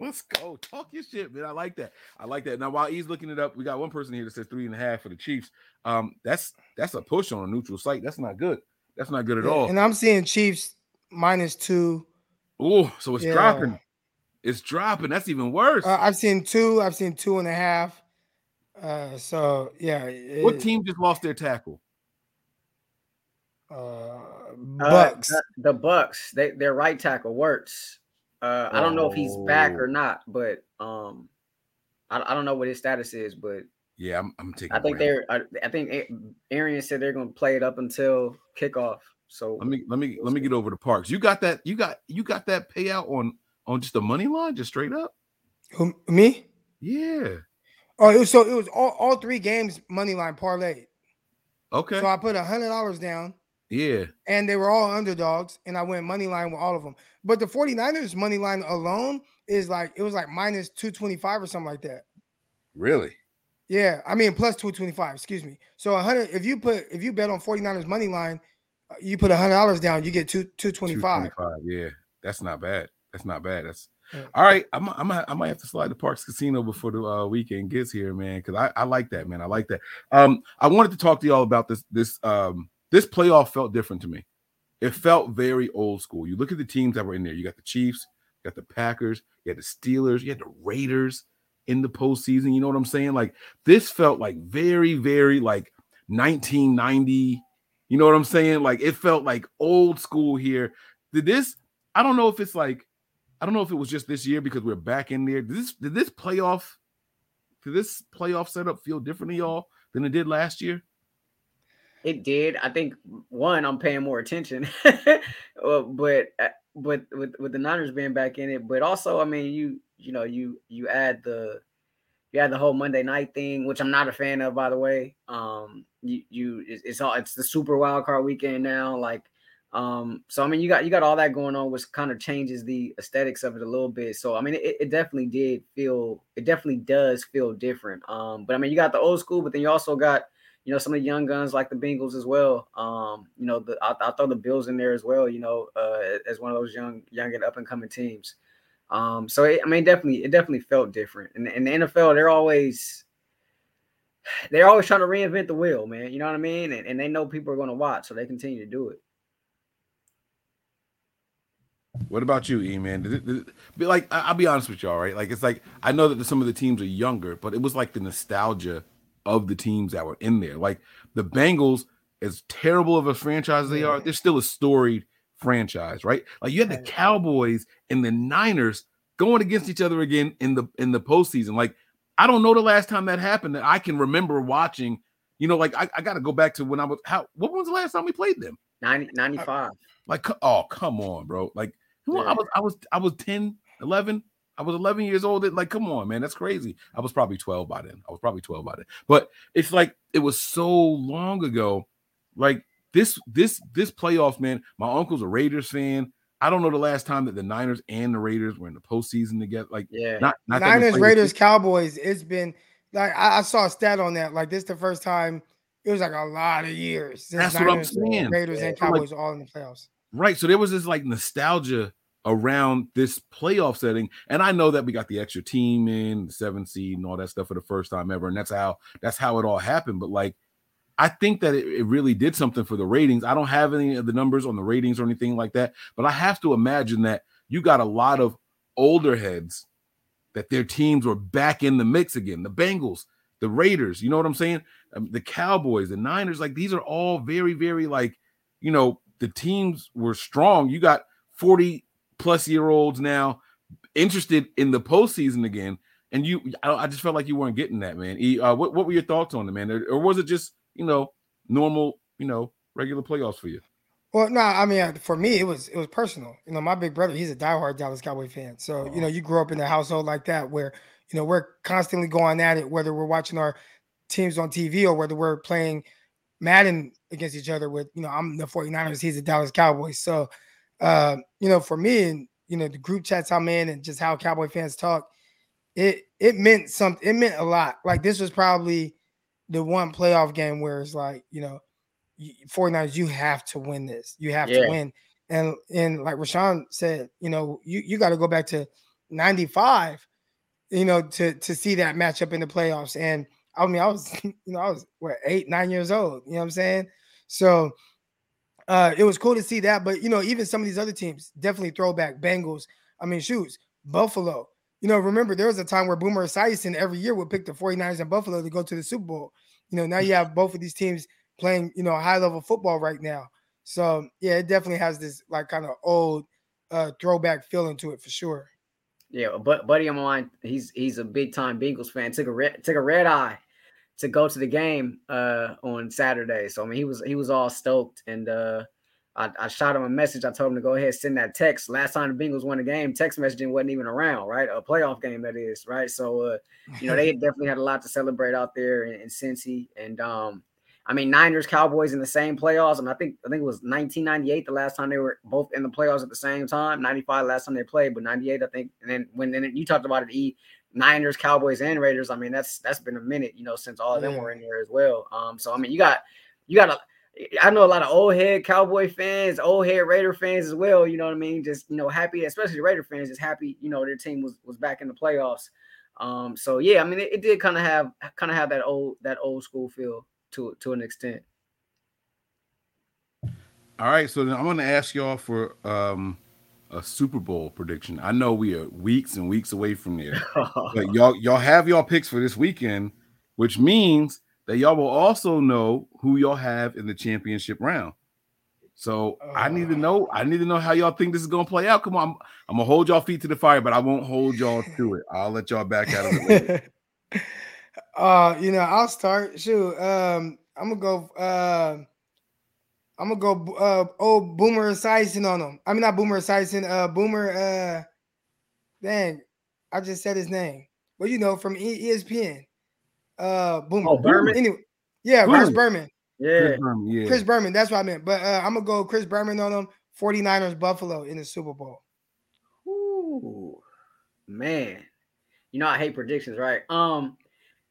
Let's go. Talk your shit, man. I like that. I like that. Now, while he's looking it up, we got one person here that says three and a half for the Chiefs. Um, that's that's a push on a neutral site. That's not good. That's not good at Yeah, all. And I'm seeing Chiefs minus two. Oh, so it's Yeah. dropping. It's dropping. That's even worse. Uh, I've seen two. I've seen two and a half. Uh, so yeah. what team just lost their tackle? Uh, Uh, Bucks. the, the Bucks. They their right tackle works. Uh, I don't know if he's back or Oh. not, but um, I, I don't know what his status is, but Yeah, I'm, I'm taking. I think Rams. they're. I, I think A- Arian said they're going to play it up until kickoff. So Let me let me let me get over to Parks. You got that? You got you got that payout on on just the money line, just straight up? Who, me? Yeah. Oh, it was, so it was all, all three games money line parlay. Okay. So I put a hundred dollars down yeah. and they were all underdogs, and I went money line with all of them. But the 49ers money line alone is like it was like minus 225 or something like that. Really? Yeah, I mean plus 225, excuse me. So 100 if you put if you bet on 49ers money line, uh, you put $100 down, you get two 225. 225. Yeah. That's not bad. That's not bad. That's Yeah. all right. I'm, I'm, I might have to slide to Parks Casino before the uh, weekend gets here, man, because I, I like that, man. I like that. Um, I wanted to talk to y'all about this. This um, this playoff felt different to me. It felt very old school. You look at the teams that were in there. You got the Chiefs, you got the Packers, you had the Steelers, you had the Raiders in the postseason. You know what I'm saying? Like this felt like very, very like 1990. You know what I'm saying? Like it felt like old school here. Did this? I don't know if it's like I don't know if it was just this year because we're back in there. Did this did this playoff did this playoff setup feel different to y'all than it did last year? It did. I think one, I'm paying more attention, but uh, but with with the Niners being back in it, but also, I mean, you you know, you you add the you add the whole Monday night thing, which I'm not a fan of, by the way. Um, you you it's, it's all it's the super wild card weekend now, like. Um, so I mean, you got you got all that going on, which kind of changes the aesthetics of it a little bit. So I mean, it, it definitely did feel, it definitely does feel different. Um, but I mean, you got the old school, but then you also got you know, some of the young guns like the Bengals as well. Um, you know, the I, I throw the Bills in there as well. You know, uh, as one of those young, young and up and coming teams. Um, so it, I mean, definitely, it definitely felt different. And in the NFL, they're always they're always trying to reinvent the wheel, man. You know what I mean? And, and they know people are going to watch, so they continue to do it. What about you, E man? Like I'll be honest with y'all, right? Like it's like I know that some of the teams are younger, but it was like the nostalgia of the teams that were in there. Like the Bengals, as terrible of a franchise as they are, they're still a storied franchise, right? Like you had the Cowboys and the Niners going against each other again in the in the postseason. Like I don't know the last time that happened that I can remember watching. You know, like I, I got to go back to when I was how what was the last time we played them? 90, 95. Like, oh, come on, bro. Like, come on, I was, I was, I was 10, 11. I was 11 years old. It- Like, come on, man. That's crazy. I was probably 12 by then. I was probably 12 by then. But it's like, it was so long ago. Like, this, this, this playoffs, man. My uncle's a Raiders fan. I don't know the last time that the Niners and the Raiders were in the postseason together. Like, Yeah. not, not Niners, Raiders, Cowboys. It's been like I, I saw a stat on that. Like this, the first time it was like a lot of years. since That's what I'm saying. Raiders and So, like- Cowboys all in the playoffs. Right. So there was this like nostalgia around this playoff setting. And I know that we got the extra team in, the seven seed and all that stuff for the first time ever. And that's how that's how it all happened. But like I think that it, it really did something for the ratings. I don't have any of the numbers on the ratings or anything like that, but I have to imagine that you got a lot of older heads that their teams were back in the mix again. The Bengals, the Raiders, you know what I'm saying? Um, the Cowboys, the Niners, like these are all very, very like, you know, the teams were strong. You got 40 plus year olds now interested in the postseason again. And you, I, I just felt like you weren't getting that, man. E, uh, what, what were your thoughts on it, man? Or, or was it just, you know, normal, you know, regular playoffs for you? Well, no, I mean, uh, for me, it was it was personal. You know, my big brother, he's a diehard Dallas Cowboy fan. So, you know, you grew up in a household like that where, you know, we're constantly going at it, whether we're watching our teams on TV or whether we're playing Madden against each other with, you know, I'm the 49ers, he's the Dallas Cowboys. So, uh, you know, for me and, you know, the group chats I'm in and just how Cowboy fans talk, it it meant something, it meant a lot. Like this was probably the one playoff game where it's like, you know, you- 49ers, you have to win this. You have Yeah. to win. And and like Rashawn said, you know, you, you got to go back to 95, you know, to to see that matchup in the playoffs. And I mean, I was, you know, I was what eight, nine years old. You know what I'm saying? So uh it was cool to see that. But you know, even some of these other teams, definitely throwback Bengals. I mean, shoots, Buffalo. You know, remember there was a time where Boomer Esiason every year would pick the 49ers and Buffalo to go to the Super Bowl. You know, now you have both of these teams playing, you know, high level football right now. So yeah, it definitely has this like kind of old uh throwback feeling to it for sure. Yeah, but buddy of mine, he's he's a big time Bengals fan. Took a red took a red eye to go to the game uh on Saturday. So I mean he was he was all stoked and uh I, I shot him a message. I told him to go ahead send that text. Last time the Bengals won the game, text messaging wasn't even around, right? A playoff game that is, right? So uh, you know, they definitely had a lot to celebrate out there in, in Cincy. And um, I mean, Niners, Cowboys in the same playoffs. And I think I think it was 1998 the last time they were both in the playoffs at the same time. 95 last time they played, but 98 I think. And then when then you talked about it, E Niners, Cowboys, and Raiders. I mean, that's that's been a minute, you know, since all of them were in there as well. Um, so I mean, you got you got a I know a lot of old head Cowboy fans, old head Raider fans as well. You know what I mean? Just you know, happy, especially Raider fans, just happy. You know, their team was was back in the playoffs. Um, so yeah, I mean, it, it did kind of have kind of have that old that old school feel to to an extent. All right, so then I'm going to ask y'all for um a Super Bowl prediction. I know we are weeks and weeks away from there, but y'all y'all have y'all picks for this weekend, which means that y'all will also know who y'all have in the championship round. So I need to know. I need to know how y'all think this is gonna play out. Come on, I'm, I'm gonna hold y'all feet to the fire, but I won't hold y'all to it. I'll let y'all back out of it. uh, you know, I'll start. Shoot, um, I'm gonna go. Uh, I'm gonna go. Uh, old Boomer Esiason on him. I mean, not Boomer Esiason. Uh, Boomer. Uh, dang, I just said his name. Well, you know, from E- ESPN. Uh, Boomer. Oh, Berman? Anyway, yeah, Chris Berman. Berman. Yeah, Chris Berman, yeah. Chris Berman. That's what I meant. But uh, I'm gonna go Chris Berman on him. 49ers Buffalo in the Super Bowl. Ooh, man. You know I hate predictions, right? Um,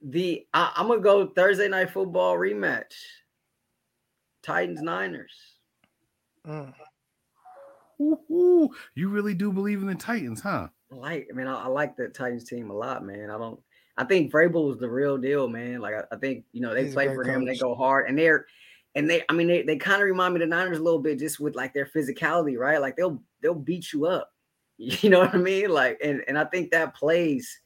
the I, I'm gonna go Thursday night football rematch. Titans Niners. Mm. Ooh, ooh, you really do believe in the Titans, huh? I like, I mean, I, I like the Titans team a lot, man. I don't. I think Vrabel is the real deal, man. Like I, I think you know they He's play great for him, they go hard, and they're and they. I mean, they, they kind of remind me of the Niners a little bit, just with like their physicality, right? Like they'll they'll beat you up. You know what I mean? Like, and and I think that plays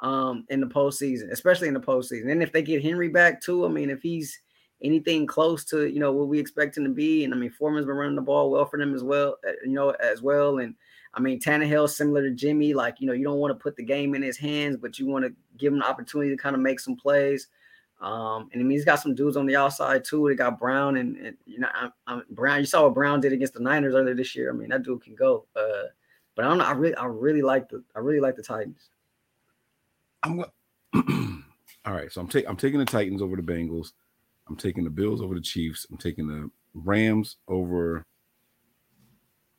um in the postseason, especially in the postseason. And if they get Henry back too, I mean, if he's anything close to you know what we expect him to be, and I mean Foreman's been running the ball well for them as well, uh, you know, as well, and I mean, Tannehill similar to Jimmy, like you know, you don't want to put the game in his hands, but you want to give him the opportunity to kind of make some plays. Um, and I mean, he's got some dudes on the outside too. They got Brown, and, and you know, I'm, I'm Brown. You saw what Brown did against the Niners earlier this year. I mean, that dude can go. Uh, but I don't know. I really, I really like the, I really like the Titans. I'm all right. So I'm taking I'm taking the Titans over the Bengals. I'm taking the Bills over the Chiefs. I'm taking the Rams over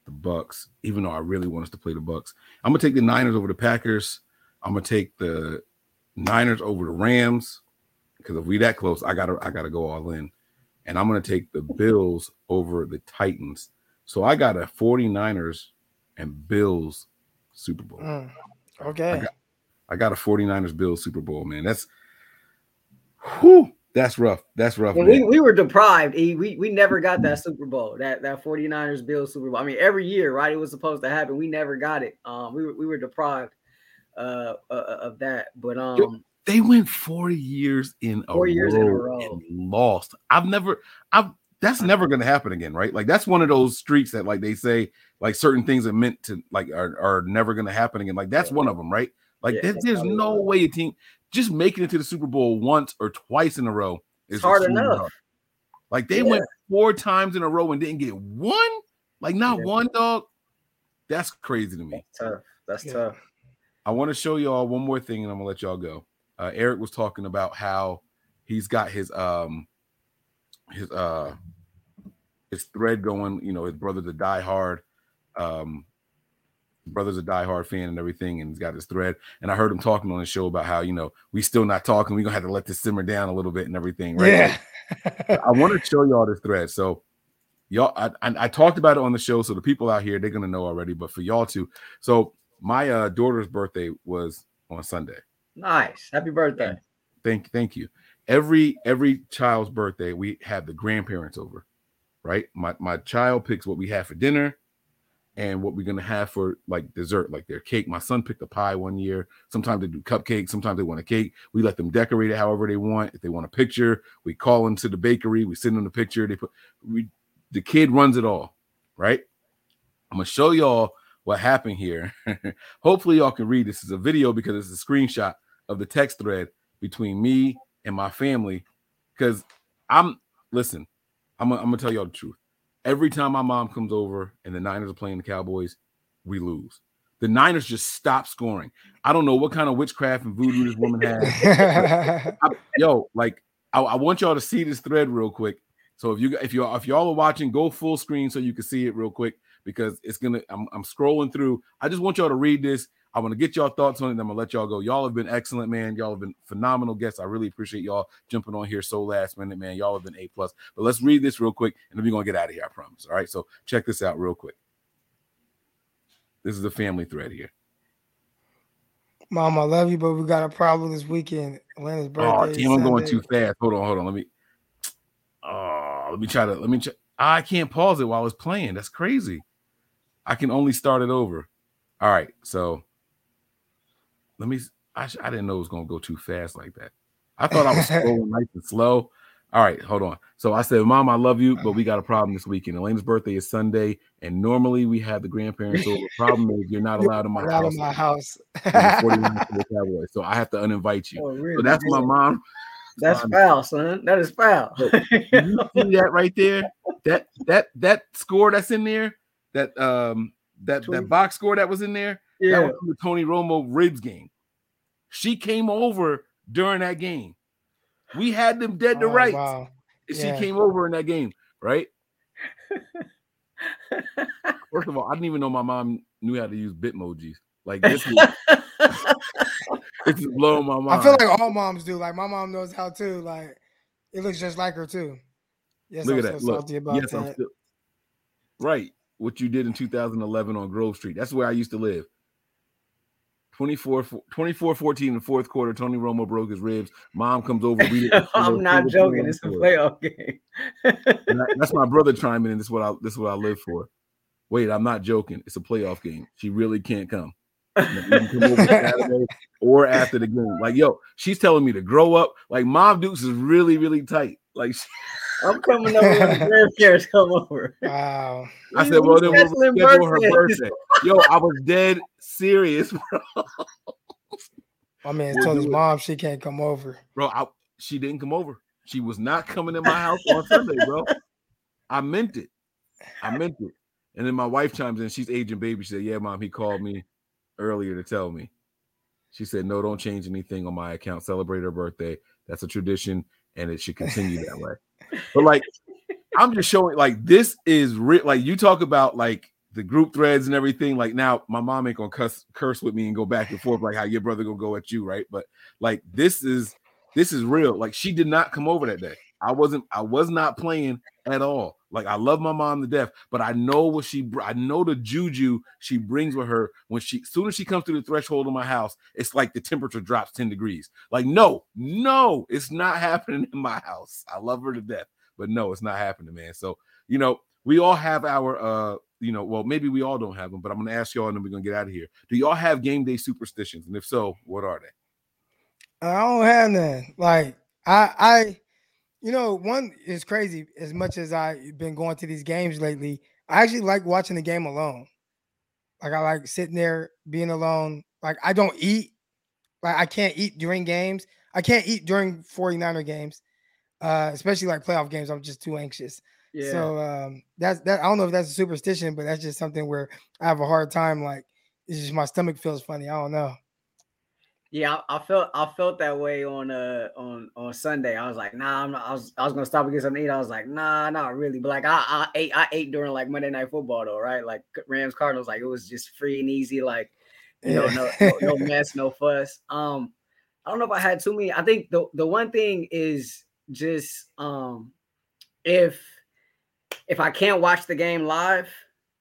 the Bucks. Even though I really want us to play the Bucks, I'm gonna take the Niners over the Packers. I'm gonna take the Niners over the Rams because if we that close, I gotta I gotta go all in. And I'm gonna take the Bills over the Titans. So I got a 49ers and Bills Super Bowl. Mm. Okay. I got a 49ers Bills Super Bowl, man. That's whew, that's rough. That's rough. We, we were deprived. E. We we never got that Super Bowl, that that 49ers Bills Super Bowl. I mean, every year, right? It was supposed to happen. We never got it. Um, we were we were deprived uh, uh of that. But um, they went four years in a, Four years in a row row. and lost. I've never I've that's never gonna happen again, right? Like that's one of those streaks that like they say like certain things are meant to like are, are never gonna happen again. Like that's Yeah. one of them, right? Like Yeah, there- there's no one. way a team just making it to the Super Bowl once or twice in a row is hard enough. hard. Like they Yeah. went four times in a row and didn't get one, like not Yeah. one dog. That's crazy to me. That's tough. That's Yeah. tough. I want to show y'all one more thing and I'm gonna let y'all go. Uh, Eric was talking about how he's got his um his uh his thread going, you know, his brother's a diehard um brother's a diehard fan and everything, and he's got his thread. And I heard him talking on the show about how, you know, we still not talking, we're gonna have to let this simmer down a little bit and everything, right? Yeah. I want to show y'all this thread. So y'all, I, I, I talked about it on the show, so the people out here they're gonna know already. But for y'all too, so my uh, daughter's birthday was on Sunday. Nice. Happy birthday. Thank, thank you. Every every child's birthday, we have the grandparents over, right? My my child picks what we have for dinner, and what we're gonna have for like dessert, like their cake. My son picked a pie one year. Sometimes they do cupcakes. Sometimes they want a cake. We let them decorate it however they want. If they want a picture, we call into the bakery. We send them the picture. They put we the kid runs it all, right? I'm gonna show y'all what happened here. Hopefully, y'all can read this. is a video because it's a screenshot of the text thread between me and my family. Because I'm listen, I'm, gonna- I'm gonna tell y'all the truth. Every time my mom comes over and the Niners are playing the Cowboys, we lose. The Niners just stop scoring. I don't know what kind of witchcraft and voodoo this woman has. I- yo, like I, I want y'all to see this thread real quick. So if you if you if y'all are watching, go full screen so you can see it real quick because it's gonna. I'm, I'm scrolling through. I just want y'all to read this. I want to get y'all thoughts on it. I'm gonna let y'all go. Y'all have been excellent, man. Y'all have been phenomenal guests. I really appreciate y'all jumping on here so last minute, man. Y'all have been a plus. But let's read this real quick, and then we're gonna get out of here. I promise. All right. So check this out real quick. This is a family thread here. Mom, I love you, but we got a problem this weekend. Atlanta's birthday. Oh, damn, I'm going too fast. Hold on, hold on. Let me. Oh, let me try to. Let me. Ch- ah, I can't pause it while it's playing. That's crazy. I can only start it over. All right, so let me. I, I didn't know it was gonna go too fast like that. I thought I was scrolling nice and slow. All right, hold on. So I said, Mom, I love you, but we got a problem this weekend. Elena's birthday is Sunday, and normally we have the grandparents over. The problem is, you're not allowed in my Out house. of my house. the 49 for the Cowboys, so I have to uninvite you. Oh, really? So that's my mom. That's Um, foul, son. That is foul. You see that right there? That that that score that's in there, that um that that box score that was in there, that yeah. was from the Tony Romo ribs game. She came over during that game. We had them dead to Oh, rights. Wow. Yeah. She came over in that game, right? First of all, I didn't even know my mom knew how to use Bitmojis. Like this is this is blowing my mind. I feel like all moms do. Like my mom knows how to. Like it looks just like her too. Yes, Look I'm at that. Look. Yes, I'm still right. What you did in 2011 on Grove Street. That's where I used to live. 24 24 14 in the fourth quarter. Tony Romo broke his ribs. Mom comes over. We I'm not joking. It's a playoff game. And that- that's my brother chiming in. This is what I this is what I live for. Wait, I'm not joking. It's a playoff game. She really can't come. Can come over Saturday or after the game. Like, yo, she's telling me to grow up. Like, Mom Dukes is really, really tight. Like, she- I'm coming over when the grandparents come over. Wow. I said, well, then we'll scheduling schedule her birthday. Yo, I was dead serious, bro. My man We'll told his mom she can't come over. Bro, I, she didn't come over. She was not coming in my house on Sunday, bro. I meant it. I meant it. And then my wife chimes in. She's aging baby. She said, "Yeah, mom. He called me earlier to tell me." She said, "No, don't change anything on my account. Celebrate her birthday. That's a tradition, and it should continue that way." But like, I'm just showing. Like, this is real. Like, you talk about like the group threads and everything. Like, now my mom ain't gonna cuss curse with me and go back and forth like how your brother gonna go at you, right? But like, this is this is real. Like, she did not come over that day. I wasn't. I was not playing at all. Like I love my mom to death, but I know what she. I know the juju she brings with her when she. Soon as she comes through the threshold of my house, it's like the temperature drops ten degrees. Like no, no, it's not happening in my house. I love her to death, but no, it's not happening, man. So you know, we all have our. uh you know, well, maybe we all don't have them, but I'm gonna ask y'all, and then we're gonna get out of here. Do y'all have game day superstitions? And if so, what are they? I don't have none. Like I, I, you know, one is crazy. As much as I've been going to these games lately, I actually like watching the game alone. Like I like sitting there being alone. Like I don't eat. Like I can't eat during games. I can't eat during 49er games, uh, especially like playoff games. I'm just too anxious. Yeah. So um, that's that. I don't know if that's a superstition, but that's just something where I have a hard time. Like it's just my stomach feels funny. I don't know. Yeah, I, I felt I felt that way on uh on on Sunday. I was like, nah, I'm not, I was I was gonna stop and get something to eat. I was like, nah, not really. But like I, I ate I ate during like Monday night football though, right? Like Rams Cardinals, like it was just free and easy, like you know, no, no no mess, no fuss. Um, I don't know if I had too many. I think the the one thing is just um if if I can't watch the game live,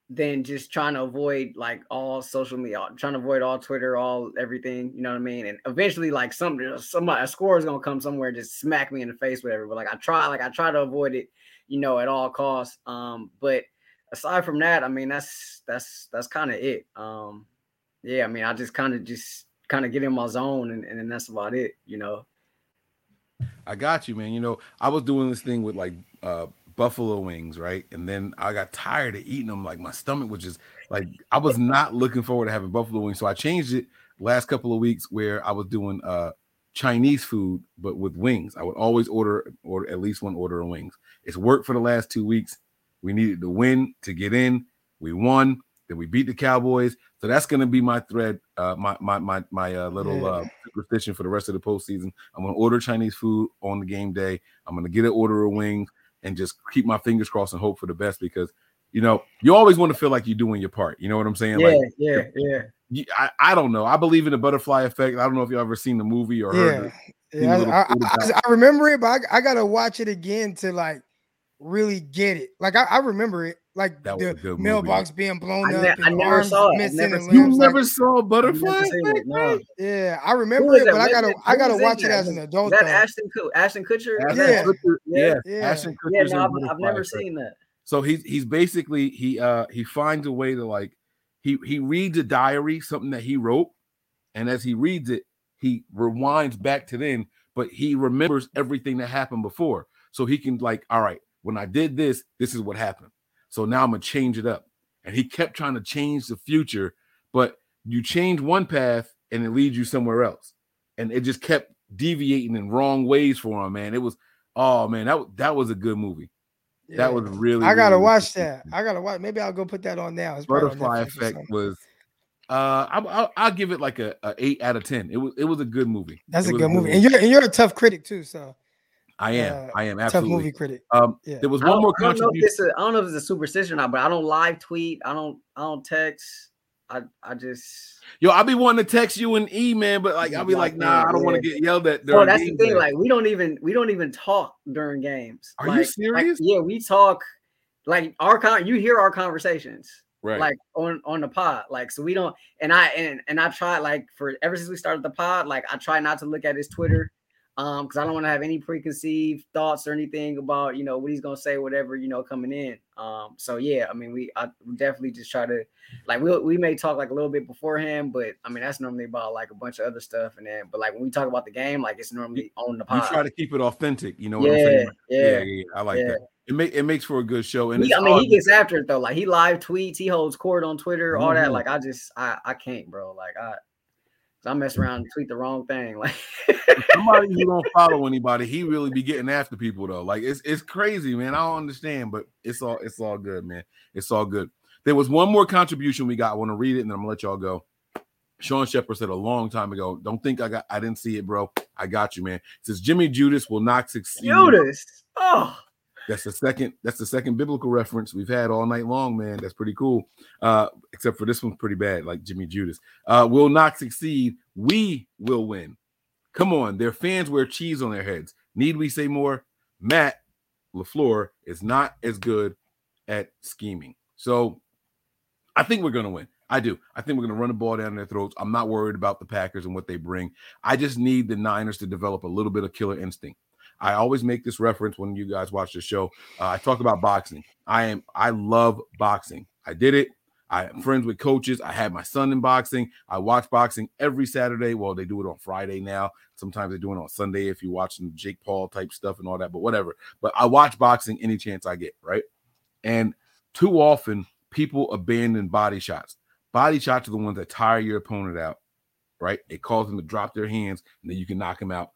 then just trying to avoid like all social media, trying to avoid all Twitter, all everything. You know what I mean? And eventually, like some somebody a score is gonna come somewhere just smack me in the face, whatever. But like I try, like I try to avoid it, you know, at all costs. Um, but aside from that, I mean, that's that's that's kind of it. Um, yeah, I mean, I just kind of just kind of get in my zone, and, and then that's about it. You know. I got you, man. You know, I was doing this thing with like uh buffalo wings, right? And then I got tired of eating them. Like my stomach was just like I was not looking forward to having buffalo wings. So I changed it last couple of weeks where I was doing uh Chinese food, but with wings. I would always order order at least one order of wings. It's worked for the last two weeks. We needed to win to get in. We won. Then we beat the Cowboys. So that's going to be my thread, uh, my my my my uh, little uh, superstition for the rest of the postseason. I'm going to order Chinese food on the game day. I'm going to get an order of wings and just keep my fingers crossed and hope for the best because you know you always want to feel like you're doing your part. You know what I'm saying? Yeah, like, yeah, yeah. you- I, I don't know. I believe in the butterfly effect. I don't know if you ever seen the movie or heard Yeah, it. yeah. little I, I. I- remember it, but I, I gotta watch it again to like really get it. Like I, I remember it, like That the good movie. mailbox being blown I up ne- and I never saw it. Never and seen You limbs. never like, saw I've Butterfly never seen Effect? it, no. yeah, I remember it, but I gotta? I gotta watch it that? as an adult. Is that though. Ashton Kutcher? Ashton Kutcher? Ashton Yeah. Yeah, Yeah. Ashton Yeah. Yeah, no, I've, I've never Effect. seen that. So he's he's basically he uh he finds a way to like he he reads a diary, something that he wrote, and as he reads it, he rewinds back to then, but he remembers everything that happened before. So he can like, all right, when I did this, this is what happened. So now I'm gonna change it up. And he kept trying to change the future, but you change one path and it leads you somewhere else. And it just kept deviating in wrong ways for him, man. It was oh man, that, that was a good movie. Yeah. That was really I gotta really, watch that. I gotta watch. Maybe I'll go put that on now. It's Butterfly Effect was uh I, I'll, I'll give it like a, a eight out of ten. It was it was a good movie. That's It a good movie, and you're and you're a tough critic too. So I am uh, I am absolutely tough absolutely movie critic. Um, Yeah. there was one don't, more I don't know if contribution. I don't know if it's a superstition or not, but I don't live tweet. I don't I don't text. I I just Yo, I'll be wanting to text you and E man, but like I'll be like, nah, I don't want to get yelled at. Bro, during that's the thing. day. Like we don't even we don't even talk during games. Are you Like- like, serious? yeah, we talk. Like our con, you hear our conversations. Right. Like on on the pod. Like so we don't. And I and and I try like for ever since we started the pod. Like I try not to look at his Twitter. Um, because I don't want to have any preconceived thoughts or anything about you know what he's gonna say, whatever you know coming in. Um, so yeah, I mean we I definitely just try to like we we may talk like a little bit beforehand, but I mean that's normally about like a bunch of other stuff, and then but like when we talk about the game, like it's normally on the you pod. try to keep it authentic. You know what I'm Yeah, saying? yeah, yeah, yeah. I like yeah. that. It make it makes for a good show. And He- I mean, he gets after it though. Like he live tweets, he holds court on Twitter, all that. Mhm. Like I just, I, I can't, bro. Like I, 'cause I mess around and tweet the wrong thing. Like somebody who don't follow anybody, he really be getting after people though. Like it's it's crazy, man. I don't understand, but it's all it's all good, man. It's all good. There was one more contribution we got. I want to read it and then I'm gonna let y'all go. Sean Shepard said a long time ago, don't think I got I didn't see it, bro. I got you, man. It says Jimmy Judas will not succeed. Judas, oh, That's the second. That's the second biblical reference we've had all night long, man. That's pretty cool. Uh, except for this one's pretty bad, like Jimmy Judas. Uh, will not succeed. We will win. Come on, their fans wear cheese on their heads. Need we say more? Matt LaFleur is not as good at scheming. So I think we're gonna win. I do. I think we're gonna run the ball down their throats. I'm not worried about the Packers and what they bring. I just need the Niners to develop a little bit of killer instinct. I always make this reference when you guys watch the show. Uh, I talk about boxing. I am I love boxing. I did it. I am friends with coaches. I had my son in boxing. I watch boxing every Saturday. Well, they do it on Friday now. Sometimes they do it on Sunday if you're watching Jake Paul type stuff and all that, but whatever. But I watch boxing any chance I get, right? And too often people abandon body shots. Body shots are the ones that tire your opponent out, right? It causes them to drop their hands and then you can knock them out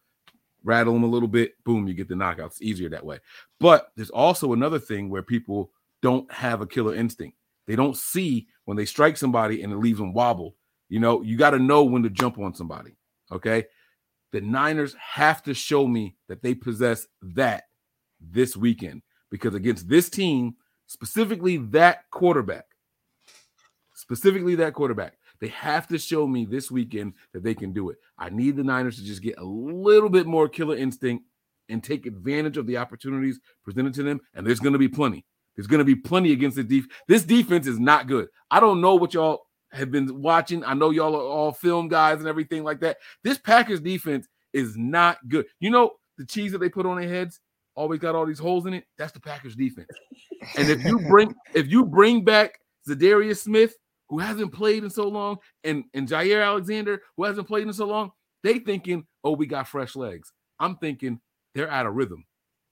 rattle them a little bit, boom, you get the knockouts. Easier that way. But there's also another thing where people don't have a killer instinct. They don't see when they strike somebody and it leaves them wobbled. You know, you got to know when to jump on somebody. Okay. The Niners have to show me that they possess that this weekend because against this team, specifically that quarterback, specifically that quarterback, they have to show me this weekend that they can do it. I need the Niners to just get a little bit more killer instinct and take advantage of the opportunities presented to them. And there's going to be plenty. There's going to be plenty against the defense. This defense is not good. I don't know what y'all have been watching. I know y'all are all film guys and everything like that. This Packers defense is not good. You know the cheese that they put on their heads always got all these holes in it. That's the Packers defense. and if you bring if you bring back Za'Darius Smith, who hasn't played in so long, and and Jaire Alexander, who hasn't played in so long, they thinking, oh, we got fresh legs. I'm thinking they're out of rhythm.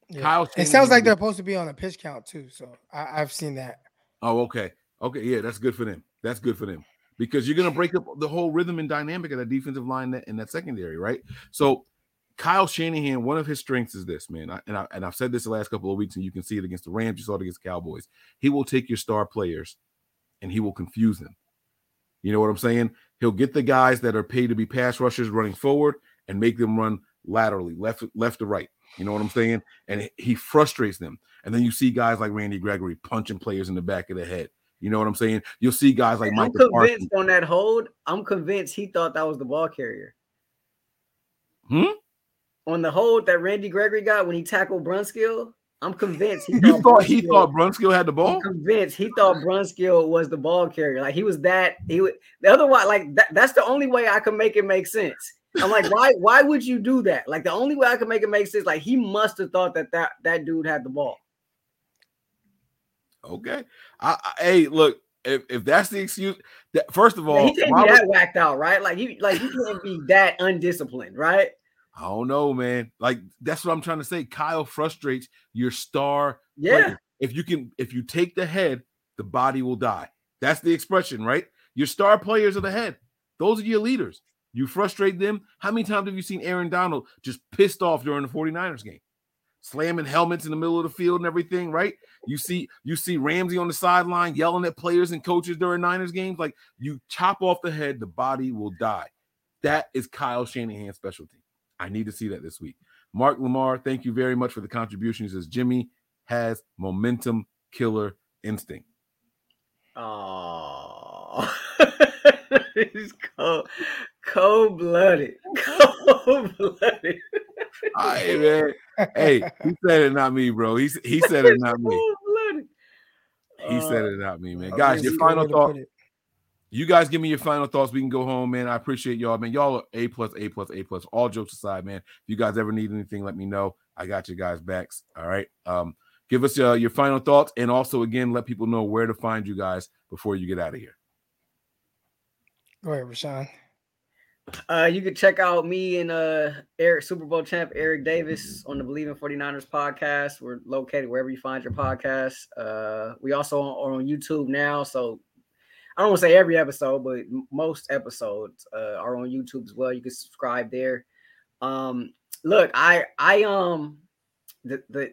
Yeah. Kyle It sounds like they're supposed to be on a pitch count too. So I, I've seen that. Oh, okay. Okay, yeah, that's good for them. That's good for them because you're gonna break up the whole rhythm and dynamic of that defensive line that in that secondary, right? So Kyle Shanahan, one of his strengths is this, man. I, and, I, and I've said this the last couple of weeks, and you can see it against the Rams. You saw it against the Cowboys. He will take your star players and he will confuse them. You know what I'm saying? He'll get the guys that are paid to be pass rushers running forward and make them run laterally, left, left to right. You know what I'm saying? And he frustrates them. And then you see guys like Randy Gregory punching players in the back of the head. You know what I'm saying? You'll see guys like Mike. I'm convinced on that hold. I'm convinced he thought that was the ball carrier. Hmm. On the hold that Randy Gregory got when he tackled Brunskill, I'm convinced he thought, thought he thought Brunskill had the ball. I'm convinced he thought Brunskill was the ball carrier. Like he was that. He would the other one. Like that, that's the only way I can make it make sense. I'm like, why? Why would you do that? Like the only way I can make it make sense. Like he must have thought that that that dude had the ball. Okay. I, I, hey, look, if, if that's the excuse, that first of all, yeah, he can't be that whacked out, right? Like he like he can't be that undisciplined, right? I don't know, man. Like that's what I'm trying to say. Kyle frustrates your star. Yeah. Player. If you can, if you take the head, the body will die. That's the expression, right? Your star players are the head. Those are your leaders. You frustrate them. How many times have you seen Aaron Donald just pissed off during the 49ers game? slamming helmets in the middle of the field and everything, right? You see, you see Ramsey on the sideline yelling at players and coaches during Niners games. Like you chop off the head, the body will die. That is Kyle Shanahan's specialty. I need to see that this week. Mark Lamar, thank you very much for the contribution. He says Jimmy has momentum killer instinct. Oh, he's cold, cold blooded, cold blooded. hey man, hey, he said it, not me, bro. He he said it, not me. He said uh, it, not me, man. Uh, Guys, your final thought. You guys give me your final thoughts. We can go home, man. I appreciate y'all, man. Y'all are A plus, A plus, A plus. All jokes aside, man. If you guys ever need anything, let me know. I got you guys backs. All right. Um, give us uh, your final thoughts, and also again, let people know where to find you guys before you get out of here. Go ahead, Rashawn. Uh, you can check out me and uh Eric Super Bowl champ Eric Davis on the Bleav in 49ers podcast. We're located wherever you find your podcast. Uh, we also are on YouTube now, so I don't say every episode, but most episodes uh, are on YouTube as well. You can subscribe there. Um, look, I I um the the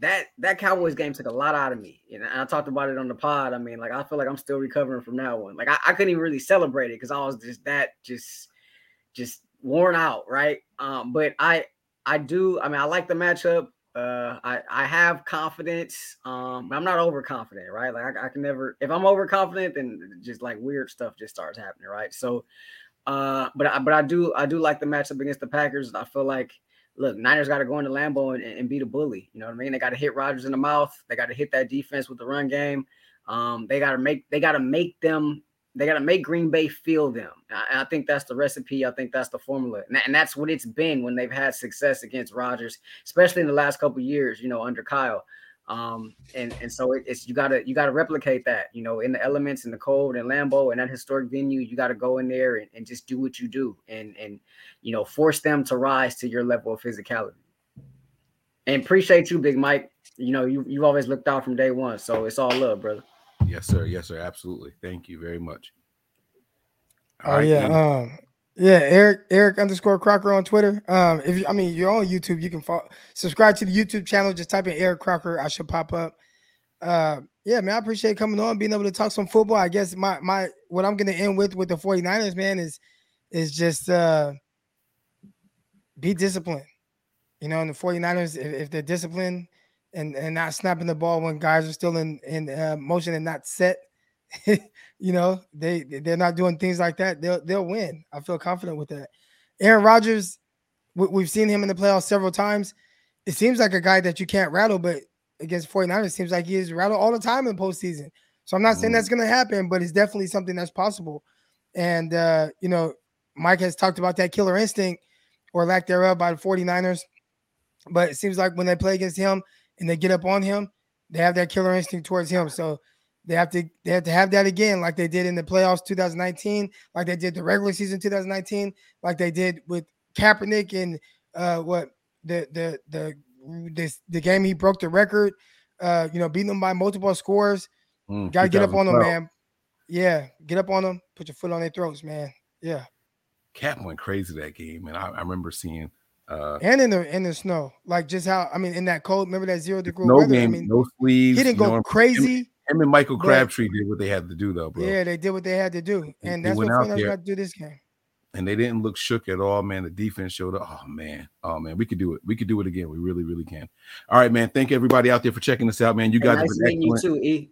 that that Cowboys game took a lot out of me. You know, I talked about it on the pod. I mean, like I feel like I'm still recovering from that one. Like I, I couldn't even really celebrate it because I was just that just just worn out, right? Um, but I I do. I mean, I like the matchup. Uh, I I have confidence. Um, I'm not overconfident, right? Like I, I can never. If I'm overconfident, then just like weird stuff just starts happening, right? So, uh, but I but I do I do like the matchup against the Packers. I feel like look, Niners got to go into Lambeau and, and beat a bully. You know what I mean? They got to hit Rodgers in the mouth. They got to hit that defense with the run game. Um, they got to make they got to make them they got to make Green Bay feel them. I, I, think that's the recipe. I think that's the formula, and, and, that's what it's been when they've had success against Rodgers, especially in the last couple years. You know, under Kyle. Um, and and so it, it's you gotta you gotta replicate that. You know, in the elements, in the cold, and Lambeau, and that historic venue, you got to go in there and, and just do what you do, and and you know, force them to rise to your level of physicality. And appreciate you, Big Mike. You know, you you've always looked out from day one, so it's all love, brother. Yes, sir. Yes, sir. Absolutely. Thank you very much. All oh right, yeah. Um, yeah, Eric Eric underscore Crocker on Twitter. Um, if you, I mean you're on YouTube, you can follow, subscribe to the YouTube channel. Just type in Eric Crocker. I should pop up. Uh, yeah, man, I appreciate coming on, being able to talk some football. I guess my my what I'm gonna end with with the 49ers, man, is is just uh be disciplined. You know, in the 49ers, if, if they're disciplined, and and not snapping the ball when guys are still in in uh, motion and not set. you know, they they're not doing things like that. They'll they'll win. I feel confident with that. Aaron Rodgers, we, have seen him in the playoffs several times. It seems like a guy that you can't rattle, but against 49ers, it seems like he is rattled all the time in postseason. So I'm not saying that's going to happen, but it's definitely something that's possible. And uh, you know, Mike has talked about that killer instinct or lack thereof by the 49ers. But it seems like when they play against him, and they get up on him, they have that killer instinct towards him. So they have to they have to have that again, like they did in the playoffs 2019, like they did the regular season 2019, like they did with Kaepernick and uh, what the the the this the game he broke the record, uh, you know, beating them by multiple scores. Mm, Got to get up on them, man. Yeah, get up on them, put your foot on their throats, man. Yeah. Cap went crazy that game, and I, I remember seeing Uh, and in the in the snow, like just how I mean, in that cold. Remember that zero degree no weather? game, I mean, no sleeves. he didn't go know, crazy. Him, him and Michael Crabtree did what they had to do, though, bro. Yeah, they did what they had to do, They- and they that's what went out Fernandez there. got to do this game. and they didn't look shook at all, man. The defense showed up. Oh man, oh man, we could do it. We could do it again. We really, really can. All right, man. Thank everybody out there for checking us out, man. You Hey, guys nice have been meeting you too, E.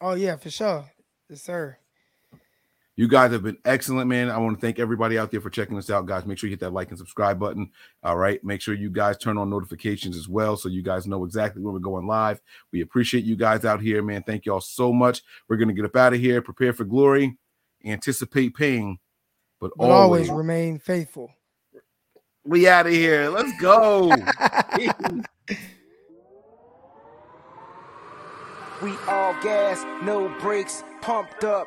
Oh yeah, for sure, yes sir. You guys have been excellent, man. I want to thank everybody out there for checking us out, guys. Make sure you hit that like and subscribe button. All right. Make sure you guys turn on notifications as well so you guys know exactly when we're going live. We appreciate you guys out here, man. Thank y'all so much. We're going to get up out of here, prepare for glory, anticipate pain, but, But always always remain faithful. we out of here. Let's go. We all gas, no brakes, pumped up,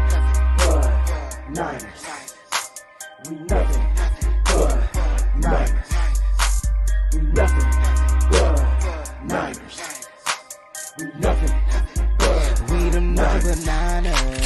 Niners. We nothing but niners. We nothing but niners. We nothing but we them nothing but niners.